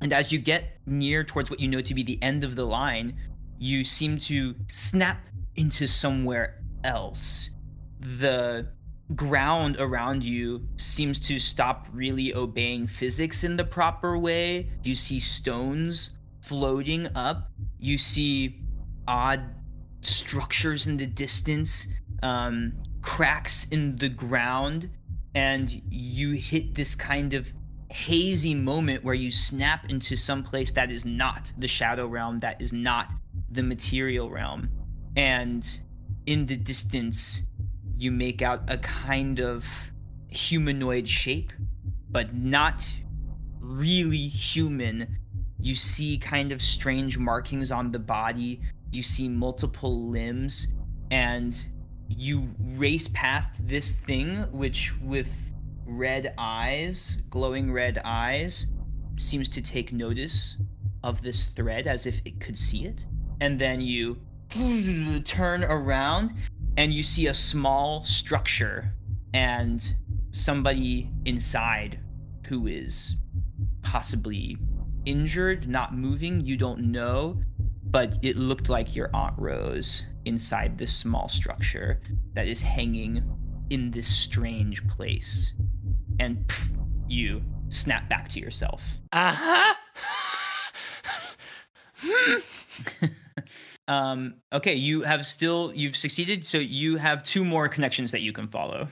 And as you get near towards what you know to be the end of the line, you seem to snap into somewhere else. The ground around you seems to stop really obeying physics in the proper way. You see stones floating up. You see odd structures in the distance, um, cracks in the ground, and you hit this kind of hazy moment where you snap into some place that is not the shadow realm, that is not the material realm. And in the distance, you make out a kind of humanoid shape, but not really human. You see kind of strange markings on the body. You see multiple limbs, and you race past this thing, which with red eyes, glowing red eyes, seems to take notice of this thread as if it could see it. And then you turn around and you see a small structure and somebody inside who is possibly injured, not moving, you don't know, but it looked like your Aunt Rose inside this small structure that is hanging in this strange place. And pff, you snap back to yourself. Uh huh. Um, okay, you have still you've succeeded, so you have two more connections that you can follow.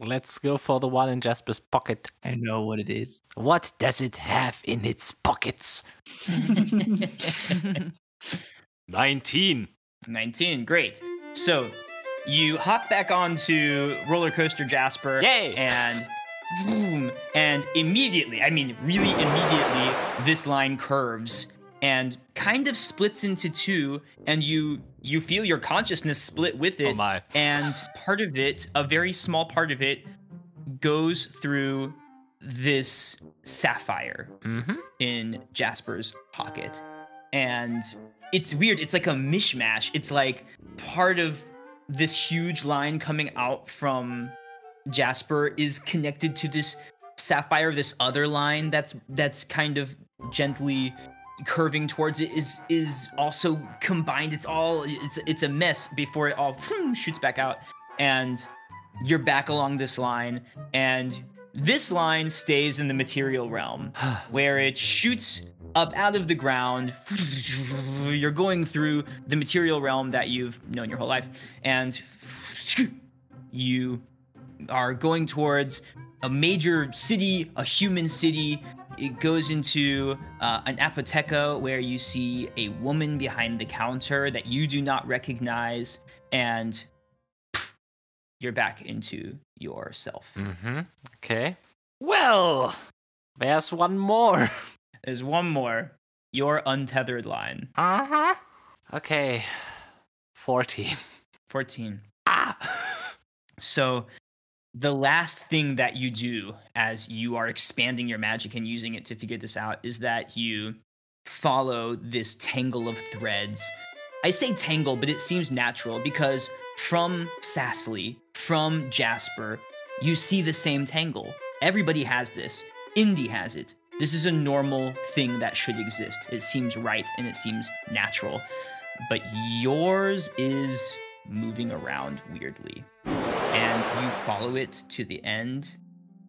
Let's go for the one in Jasper's pocket. I know what it is. What does it have in its pockets? 19. 19, great. So you hop back onto roller coaster Jasper, Yay! and boom, and immediately, I mean, really immediately, this line curves and kind of splits into two, and you you feel your consciousness split with it. Oh my. And part of it, a very small part of it, goes through this sapphire Mm-hmm. in Jasper's pocket. And it's weird. It's like a mishmash. It's like part of this huge line coming out from Jasper is connected to this sapphire, this other line that's that's kind of gently curving towards it is is also combined. It's all it's it's a mess before it all shoots back out. And you're back along this line and this line stays in the material realm where it shoots up out of the ground you're going through the material realm that you've known your whole life and you are going towards a major city a human city it goes into uh, an apotheca where you see a woman behind the counter that you do not recognize and you're back into yourself. Mm-hmm. Okay. Well, there's one more. There's one more. Your untethered line. Uh-huh. Okay. 14. 14. Ah! So, the last thing that you do as you are expanding your magic and using it to figure this out is that you follow this tangle of threads. I say tangle, but it seems natural because from Cecily, from Jasper, you see the same tangle. Everybody has this. Indy has it. This is a normal thing that should exist. It seems right and it seems natural. But yours is moving around weirdly. And you follow it to the end.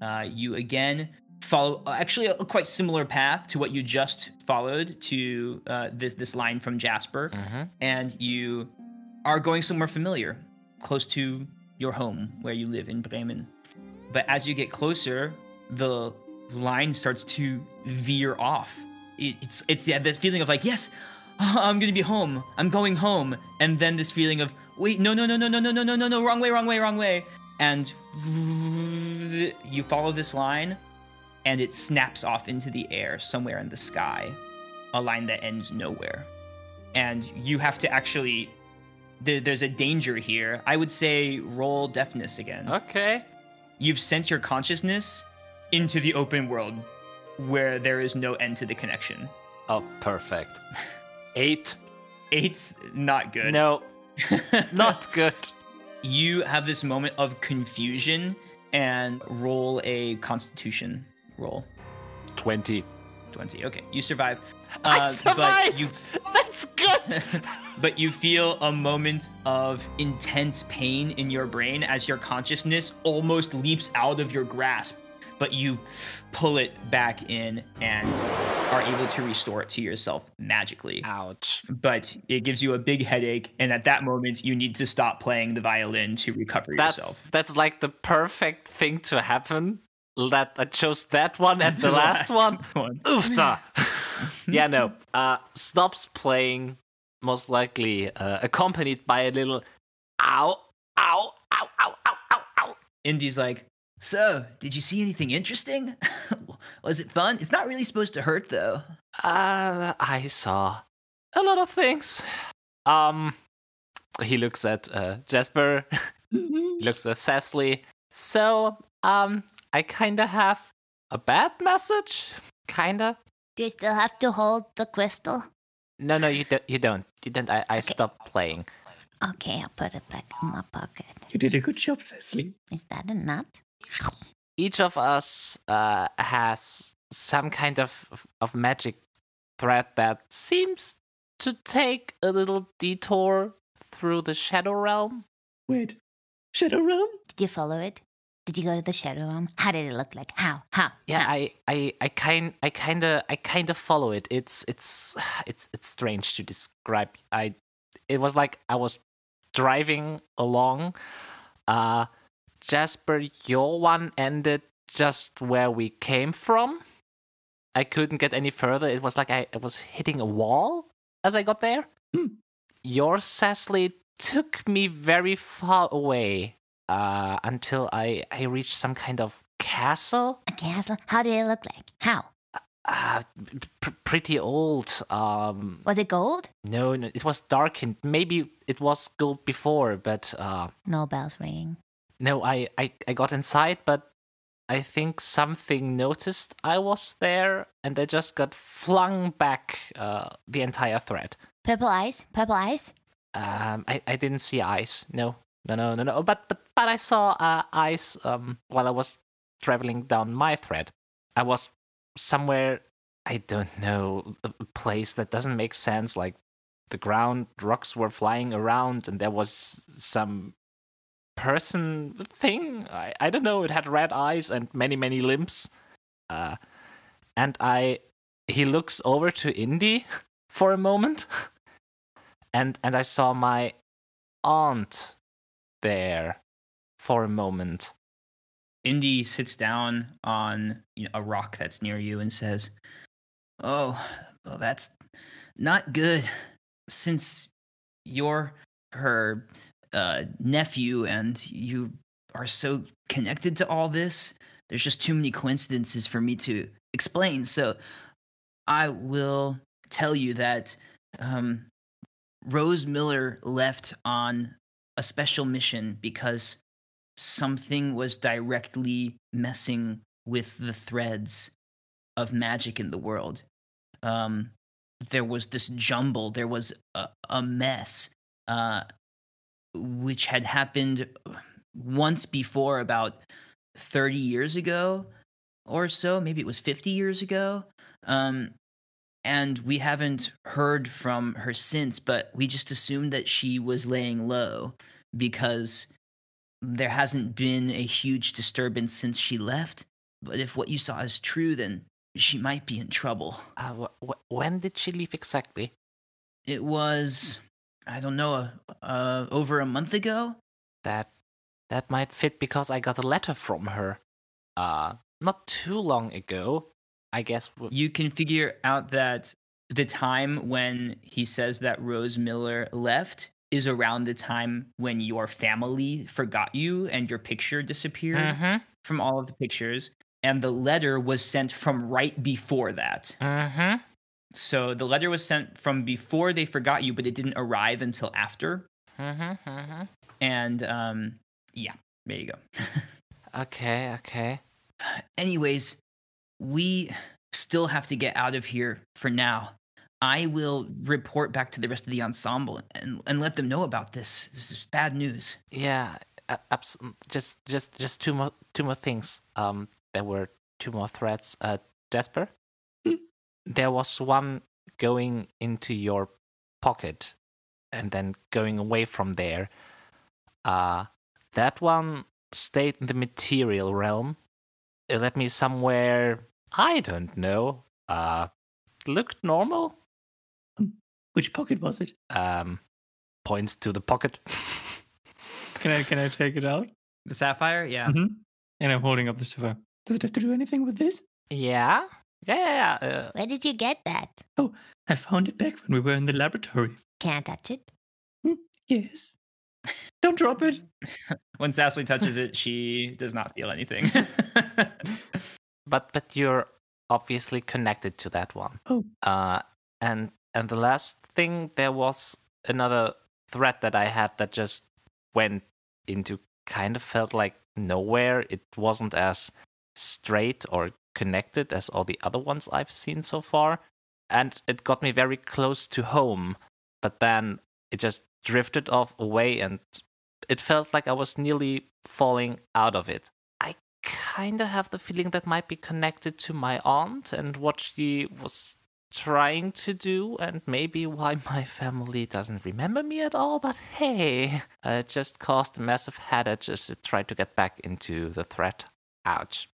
Uh, you again follow actually a, a quite similar path to what you just followed to uh, this this line from Jasper, Mm-hmm. and you are going somewhere familiar, close to your home where you live in Bremen. But as you get closer, the line starts to veer off. It's it's yeah, this feeling of like, yes, I'm gonna be home. I'm going home, and then this feeling of wait, no, no, no, no, no, no, no, no, no, no, wrong way, wrong way, wrong way, and you follow this line, and it snaps off into the air somewhere in the sky, a line that ends nowhere, and you have to actually. There, there's a danger here. I would say roll deftness again Okay. you've sent your consciousness into the open world where there is no end to the connection. Oh, perfect. Eight. Eight's not good. No, not good. You have this moment of confusion and roll a constitution roll. 20. 20. Okay, you survive. I Uh, survived! But you, That's good! but you feel a moment of intense pain in your brain as your consciousness almost leaps out of your grasp, but you pull it back in and are able to restore it to yourself magically. Ouch. But it gives you a big headache, and at that moment, you need to stop playing the violin to recover That's yourself. that's like the perfect thing to happen. That I chose that one and the, last, one. one. Oofta. yeah, no. Uh, stops playing, most likely uh, accompanied by a little ow, ow, ow, ow, ow, ow, ow. Indy's like, So, did you see anything interesting? Was it fun? It's not really supposed to hurt, though. Uh, I saw a lot of things. Um, he looks at uh, Jasper, he looks at Cecily. So, um, I kinda have a bad message. Kinda. Do you still have to hold the crystal? No, no, you don't. You don't. You don't. I, I stopped playing. Okay, I'll put it back in my pocket. You did a good job, Cecily. Is that a nut? Each of us uh, has some kind of of magic thread that seems to take a little detour through the shadow realm. Wait, Shadow Realm? Did you follow it? Did you go to the shadow realm? How did it look like? How? How? Yeah, How? I, I, I kind, I kind of, I kind of follow it. It's, it's, it's, it's strange to describe. I, it was like I was driving along. Uh, Jasper, your one ended just where we came from. I couldn't get any further. It was like I, I was hitting a wall as I got there. Hmm. Your Cecily took me very far away uh, until I, I reached some kind of castle. A castle? How did it look like? How? Uh, pr- pretty old. Um, Was it gold? no, no, it was darkened. Maybe it was gold before, but uh, No bells ringing. No, I, I, I got inside, but I think something noticed I was there, and they just got flung back uh, the entire thread. Purple eyes? Purple eyes? Um, I, I didn't see eyes. No, no, no, no, no. But but but I saw uh, eyes um while I was traveling down my thread. I was somewhere I don't know a a place that doesn't make sense. Like the ground, rocks were flying around, and there was some person thing. I I don't know. It had red eyes and many many limbs. Uh, and I he looks over to Indy for a moment and and I saw my aunt there for a moment. Indy sits down on you know, a rock that's near you and says, "Oh, well, that's not good. Since you're her uh, nephew and you are so connected to all this, there's just too many coincidences for me to explain. So, I will tell you that um, Rose Miller left on a special mission because something was directly messing with the threads of magic in the world. Um, there was this jumble, there was a, a mess, uh, which had happened once before, about 30 years ago or so. Maybe it was 50 years ago. Um, and we haven't heard from her since, but we just assumed that she was laying low because there hasn't been a huge disturbance since she left. But if what you saw is true, then she might be in trouble. Uh, wh- wh- when did she leave exactly? It was, I don't know, uh, over a month ago. That that might fit because I got a letter from her. Uh, not too long ago. I guess. You can figure out that the time when he says that Rose Miller left is around the time when your family forgot you and your picture disappeared Mhm, from all of the pictures. And the letter was sent from right before that. mhm. So the letter was sent from before they forgot you, but it didn't arrive until after. Mhm, mhm. And um, yeah, there you go. Okay, okay. Anyways, we still have to get out of here for now. I will report back to the rest of the ensemble and, and let them know about this. This is bad news. Yeah, a- abs- just just just two more two more things. Um, there were two more threats. Uh, Jasper. There was one going into your pocket and then going away from there. Uh, that one stayed in the material realm. It led me somewhere I don't know. Uh, looked normal. Which pocket was it? Um, points to the pocket. Can I can I take it out? The sapphire, yeah. Mhm. And I'm holding up the sapphire. Does it have to do anything with this? yeah, yeah, yeah. yeah. Uh, Where did you get that? Oh, I found it back when we were in the laboratory. Can't touch it. Yes. Don't drop it. When Sassly touches it, she does not feel anything. but but you're obviously connected to that one. Oh. Uh, and and the last thing there was another thread that I had that just went into kind of felt like nowhere. It wasn't as straight or connected as all the other ones I've seen so far, and it got me very close to home. But then it just drifted off away, and it felt like I was nearly falling out of it. I kind of have the feeling that might be connected to my aunt and what she was trying to do, and maybe why my family doesn't remember me at all. But hey, it just caused a massive headache as it tried to get back into the threat. Ouch.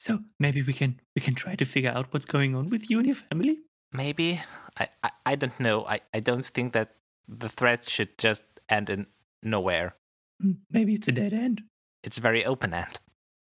So maybe we can we can try to figure out what's going on with you and your family. Maybe I, I, I don't know. I, I don't think that the threat should just end in nowhere. Hmm, Maybe it's a dead end. It's a very open end.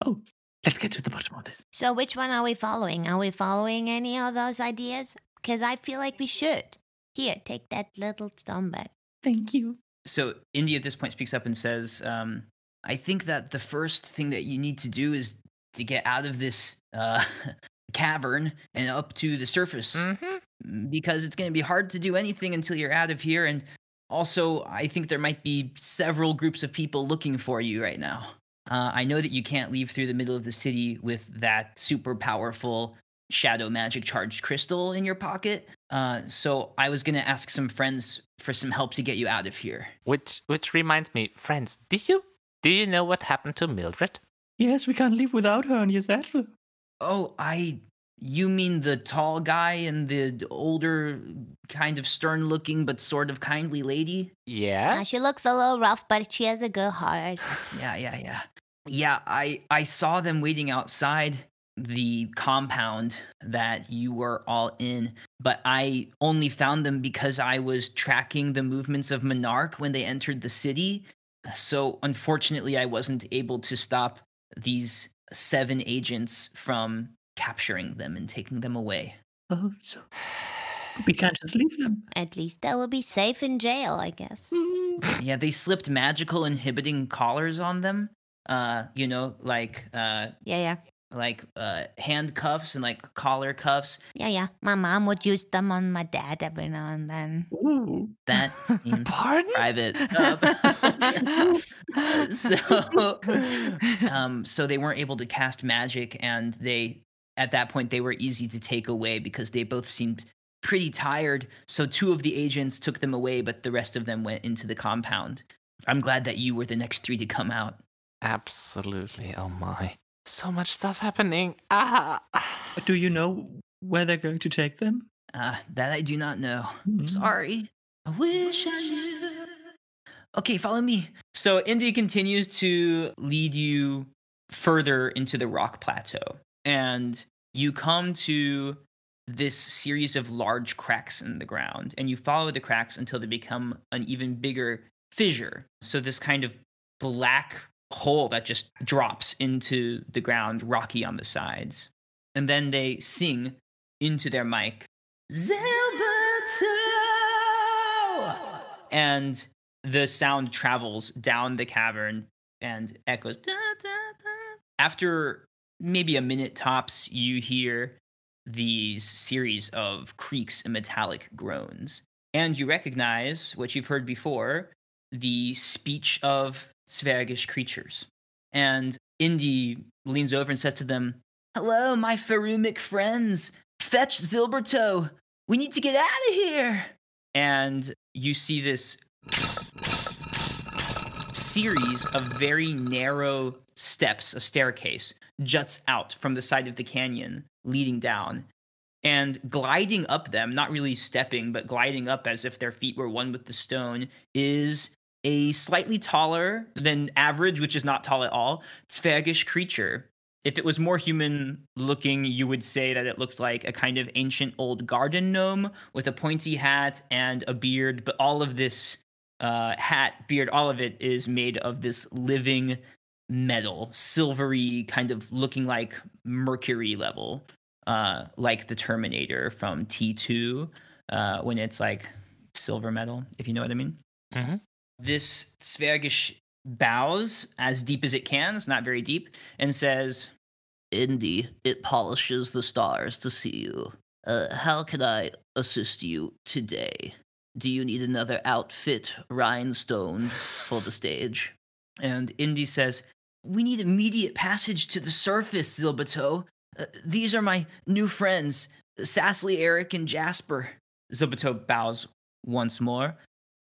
Oh, let's get to the bottom of this. So which one are we following? Are we following any of those ideas? Because I feel like we should. Here, take that little stone back. Thank you. so Indy at this point speaks up and says, um, I think that the first thing that you need to do is to get out of this uh, cavern and up to the surface. Mm-hmm. because it's going to be hard to do anything until you're out of here. And also, I think there might be several groups of people looking for you right now. Uh, I know that you can't leave through the middle of the city with that super powerful shadow magic charged crystal in your pocket. Uh, so I was going to ask some friends for some help to get you out of here. Which which reminds me, friends, do you do you know what happened to Mildred? Yes, we can't live without her and your saddle. Oh, I. You mean the tall guy and the older, kind of stern looking but sort of kindly lady? Yeah. Uh, she looks a little rough, but she has a good heart. Yeah, yeah, yeah. Yeah, I I saw them waiting outside the compound that you were all in, but I only found them because I was tracking the movements of Monarch when they entered the city. So unfortunately, I wasn't able to stop these seven agents from capturing them and taking them away. Oh, so we can't just leave them. At least they will be safe in jail, I guess. Yeah, they slipped magical inhibiting collars on them. Uh, you know, like uh Yeah, yeah. Like uh handcuffs and like collar cuffs. Yeah, yeah. My mom would use them on my dad every now and then. Ooh. That seems Pardon? private. Um, so, um, so they weren't able to cast magic, and they at that point they were easy to take away because they both seemed pretty tired. So two of the agents took them away, but the rest of them went into the compound. I'm glad that you were the next three to come out. Absolutely. Oh my. So much stuff happening. Ah. But do you know where they're going to take them? Uh, that I do not know. Hmm. Sorry. I wish I knew. Okay, follow me. So Indy continues to lead you further into the rock plateau. And you come to this series of large cracks in the ground. And you follow the cracks until they become an even bigger fissure. So this kind of black hole that just drops into the ground, rocky on the sides. And then they sing into their mic, Zilberto! And the sound travels down the cavern and echoes. "Da, da, da." After maybe a minute tops, you hear these series of creaks and metallic groans. And you recognize what you've heard before the speech of Zwergish creatures. And Indy leans over and says to them, Hello, my Ferumic friends. Fetch Zilberto. We need to get out of here. And you see this series of very narrow steps, a staircase, juts out from the side of the canyon, leading down. And gliding up them, not really stepping, but gliding up as if their feet were one with the stone, is a slightly taller than average, which is not tall at all, Zwergish creature. If it was more human looking, you would say that it looked like a kind of ancient old garden gnome with a pointy hat and a beard, but all of this uh, hat, beard, all of it is made of this living metal, silvery, kind of looking like mercury level, uh, like the Terminator from T2 uh, when it's like silver metal, if you know what I mean. Mhm. This Zwergish bows as deep as it can, it's not very deep, and says, Indy, it polishes the stars to see you. Uh, how can I assist you today? Do you need another outfit rhinestone for the stage? And Indy says, We need immediate passage to the surface, Zilbato. Uh, these are my new friends, Sassly, Eric, and Jasper. Zilbato bows once more.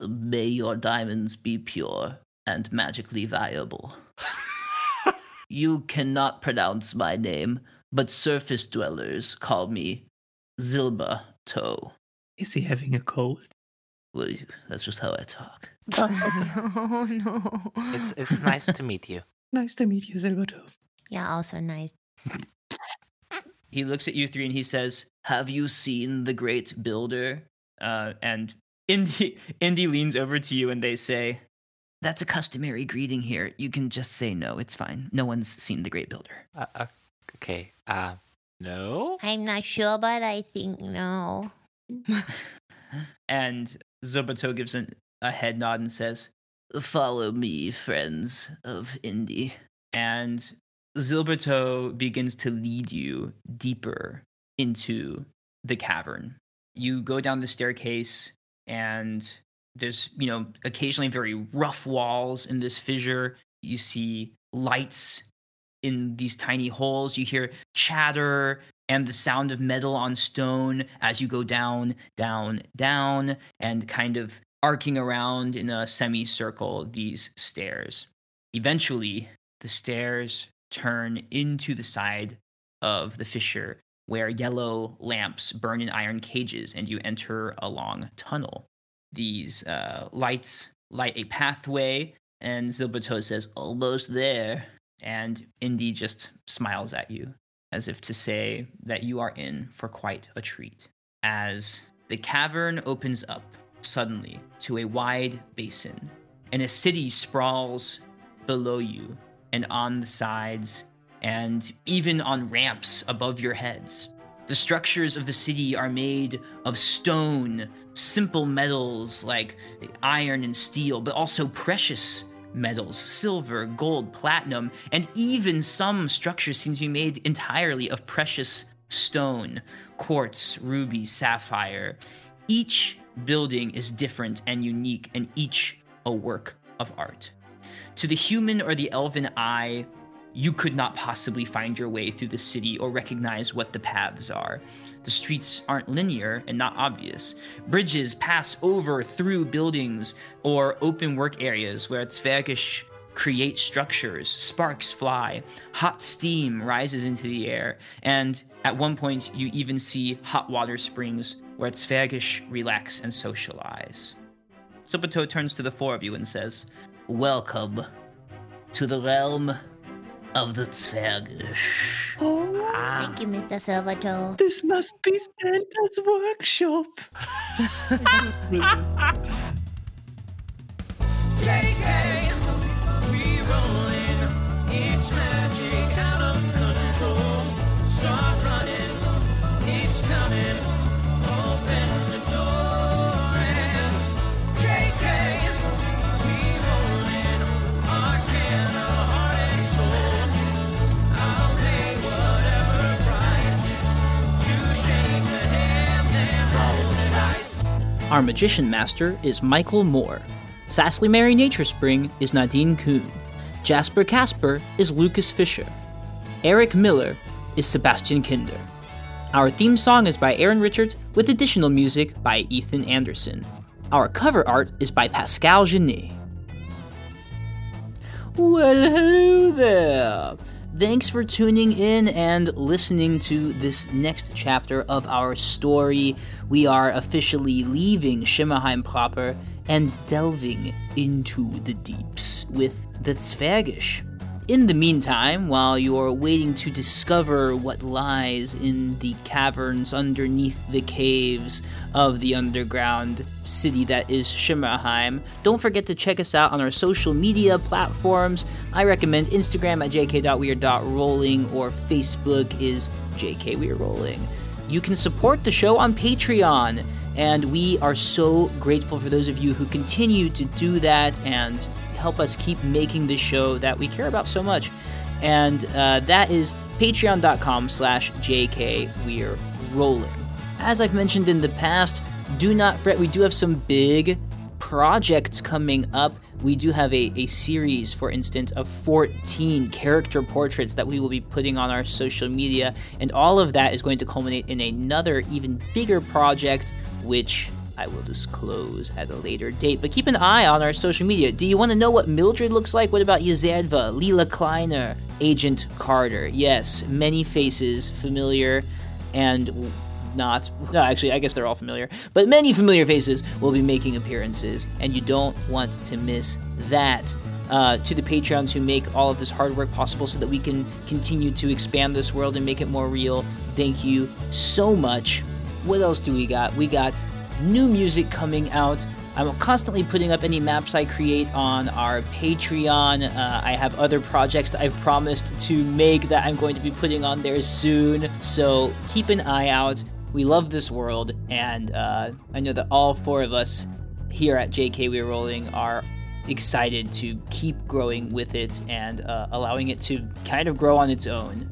May your diamonds be pure and magically valuable. you cannot pronounce my name, but surface dwellers call me Zilba Toe. Is he having a cold? Well, that's just how I talk. oh no. It's it's nice to meet you. Nice to meet you, Silverto. Yeah, also nice. He looks at you three and he says, Have you seen the great builder? Uh, and Indy, Indy leans over to you and they say, That's a customary greeting here. You can just say no. It's fine. No one's seen the great builder. Uh, uh, okay. Uh, no. I'm not sure, but I think no. And Zobato gives an, a head nod and says, Follow me, friends of Indy. And Zilberto begins to lead you deeper into the cavern. You go down the staircase, and there's, you know, occasionally very rough walls in this fissure. You see lights in these tiny holes. You hear chatter and the sound of metal on stone as you go down, down, down, and kind of arcing around in a semicircle these stairs. Eventually, the stairs turn into the side of the fissure where yellow lamps burn in iron cages and you enter a long tunnel. These uh, lights light a pathway, and Zilberto says, Almost there. And Indy just smiles at you as if to say that you are in for quite a treat. As the cavern opens up suddenly to a wide basin, and a city sprawls below you and on the sides, and even on ramps above your heads. The structures of the city are made of stone, simple metals like iron and steel, but also precious metals silver, gold, platinum, and even some structures seem to be made entirely of precious stone quartz, ruby, sapphire. Each building is different and unique, and each a work of art. To the human or the elven eye, you could not possibly find your way through the city or recognize what the paths are. The streets aren't linear and not obvious. Bridges pass over through buildings or open work areas where Zwergish create structures, sparks fly, hot steam rises into the air, and at one point you even see hot water springs where Zwergish relax and socialize. Sopato turns to the four of you and says, Welcome to the realm of the Zwergish. Oh, Ah, Thank you, Mr. Silvertoe. this must be Santa's workshop. Our magician master is Michael Moore. Sassly Mary Nature Spring is Nadine Kuhn. Jasper Casper is Lucas Fisher. Eric Miller is Sebastian Kinder. Our theme song is by Aaron Richards with additional music by Ethan Anderson. Our cover art is by Pascal Genet. Well, hello there. Thanks for tuning in and listening to this next chapter of our story. We are officially leaving Shimmerheim proper and delving into the deeps with the Zwergisch. In the meantime, while you're waiting to discover what lies in the caverns underneath the caves of the underground city that is Shimmerheim, don't forget to check us out on our social media platforms. I recommend Instagram at jk.weird.rolling or Facebook is jkweirrolling. You can support the show on Patreon, and we are so grateful for those of you who continue to do that and help us keep making the show that we care about so much. And uh, that is patreon.com slash jk we're rolling. As I've mentioned in the past, do not fret, we do have some big projects coming up. We do have a, a series, for instance, of 14 character portraits that we will be putting on our social media, and all of that is going to culminate in another, even bigger project, which I will disclose at a later date. But keep an eye on our social media. Do you want to know what Mildred looks like? What about Yazadva, Leela Kleiner, Agent Carter? Yes, many faces, familiar and not. No, actually, I guess they're all familiar. But many familiar faces will be making appearances, and you don't want to miss that. Uh, to the Patreons who make all of this hard work possible so that we can continue to expand this world and make it more real, thank you so much. What else do we got? We got new music coming out. I'm constantly putting up any maps I create on our Patreon. Uh, I have other projects I've promised to make that I'm going to be putting on there soon. So keep an eye out. We love this world, and uh, I know that all four of us here at JK We're Rolling are excited to keep growing with it and uh, allowing it to kind of grow on its own.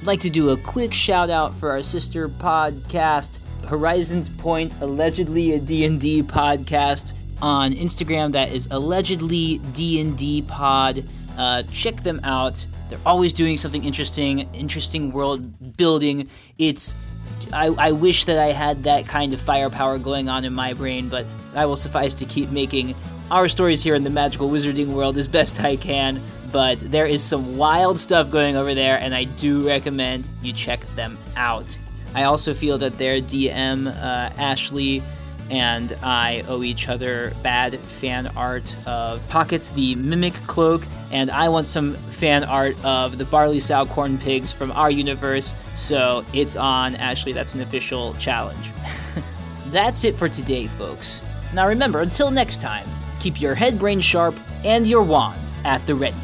I'd like to do a quick shout out for our sister podcast, Horizons Point, allegedly a D&D podcast on Instagram that is allegedly D&D pod. Uh, check them out. They're always doing something interesting, interesting world building. It's I, I wish that I had that kind of firepower going on in my brain, but I will suffice to keep making our stories here in the magical wizarding world as best I can. But there is some wild stuff going over there, and I do recommend you check them out. I also feel that their DM, uh, Ashley, and I owe each other bad fan art of Pockets the Mimic Cloak, and I want some fan art of the Barley Sow Corn Pigs from our universe, so it's on. Ashley, that's an official challenge. that's it for today, folks. Now remember, until next time, keep your head brain sharp and your wand at the ready.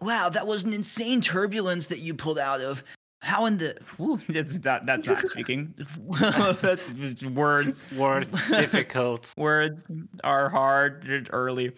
Wow, that was an insane turbulence that you pulled out of. How in the whew, that's that, that's not speaking. that's words. Words difficult. Words are hard early.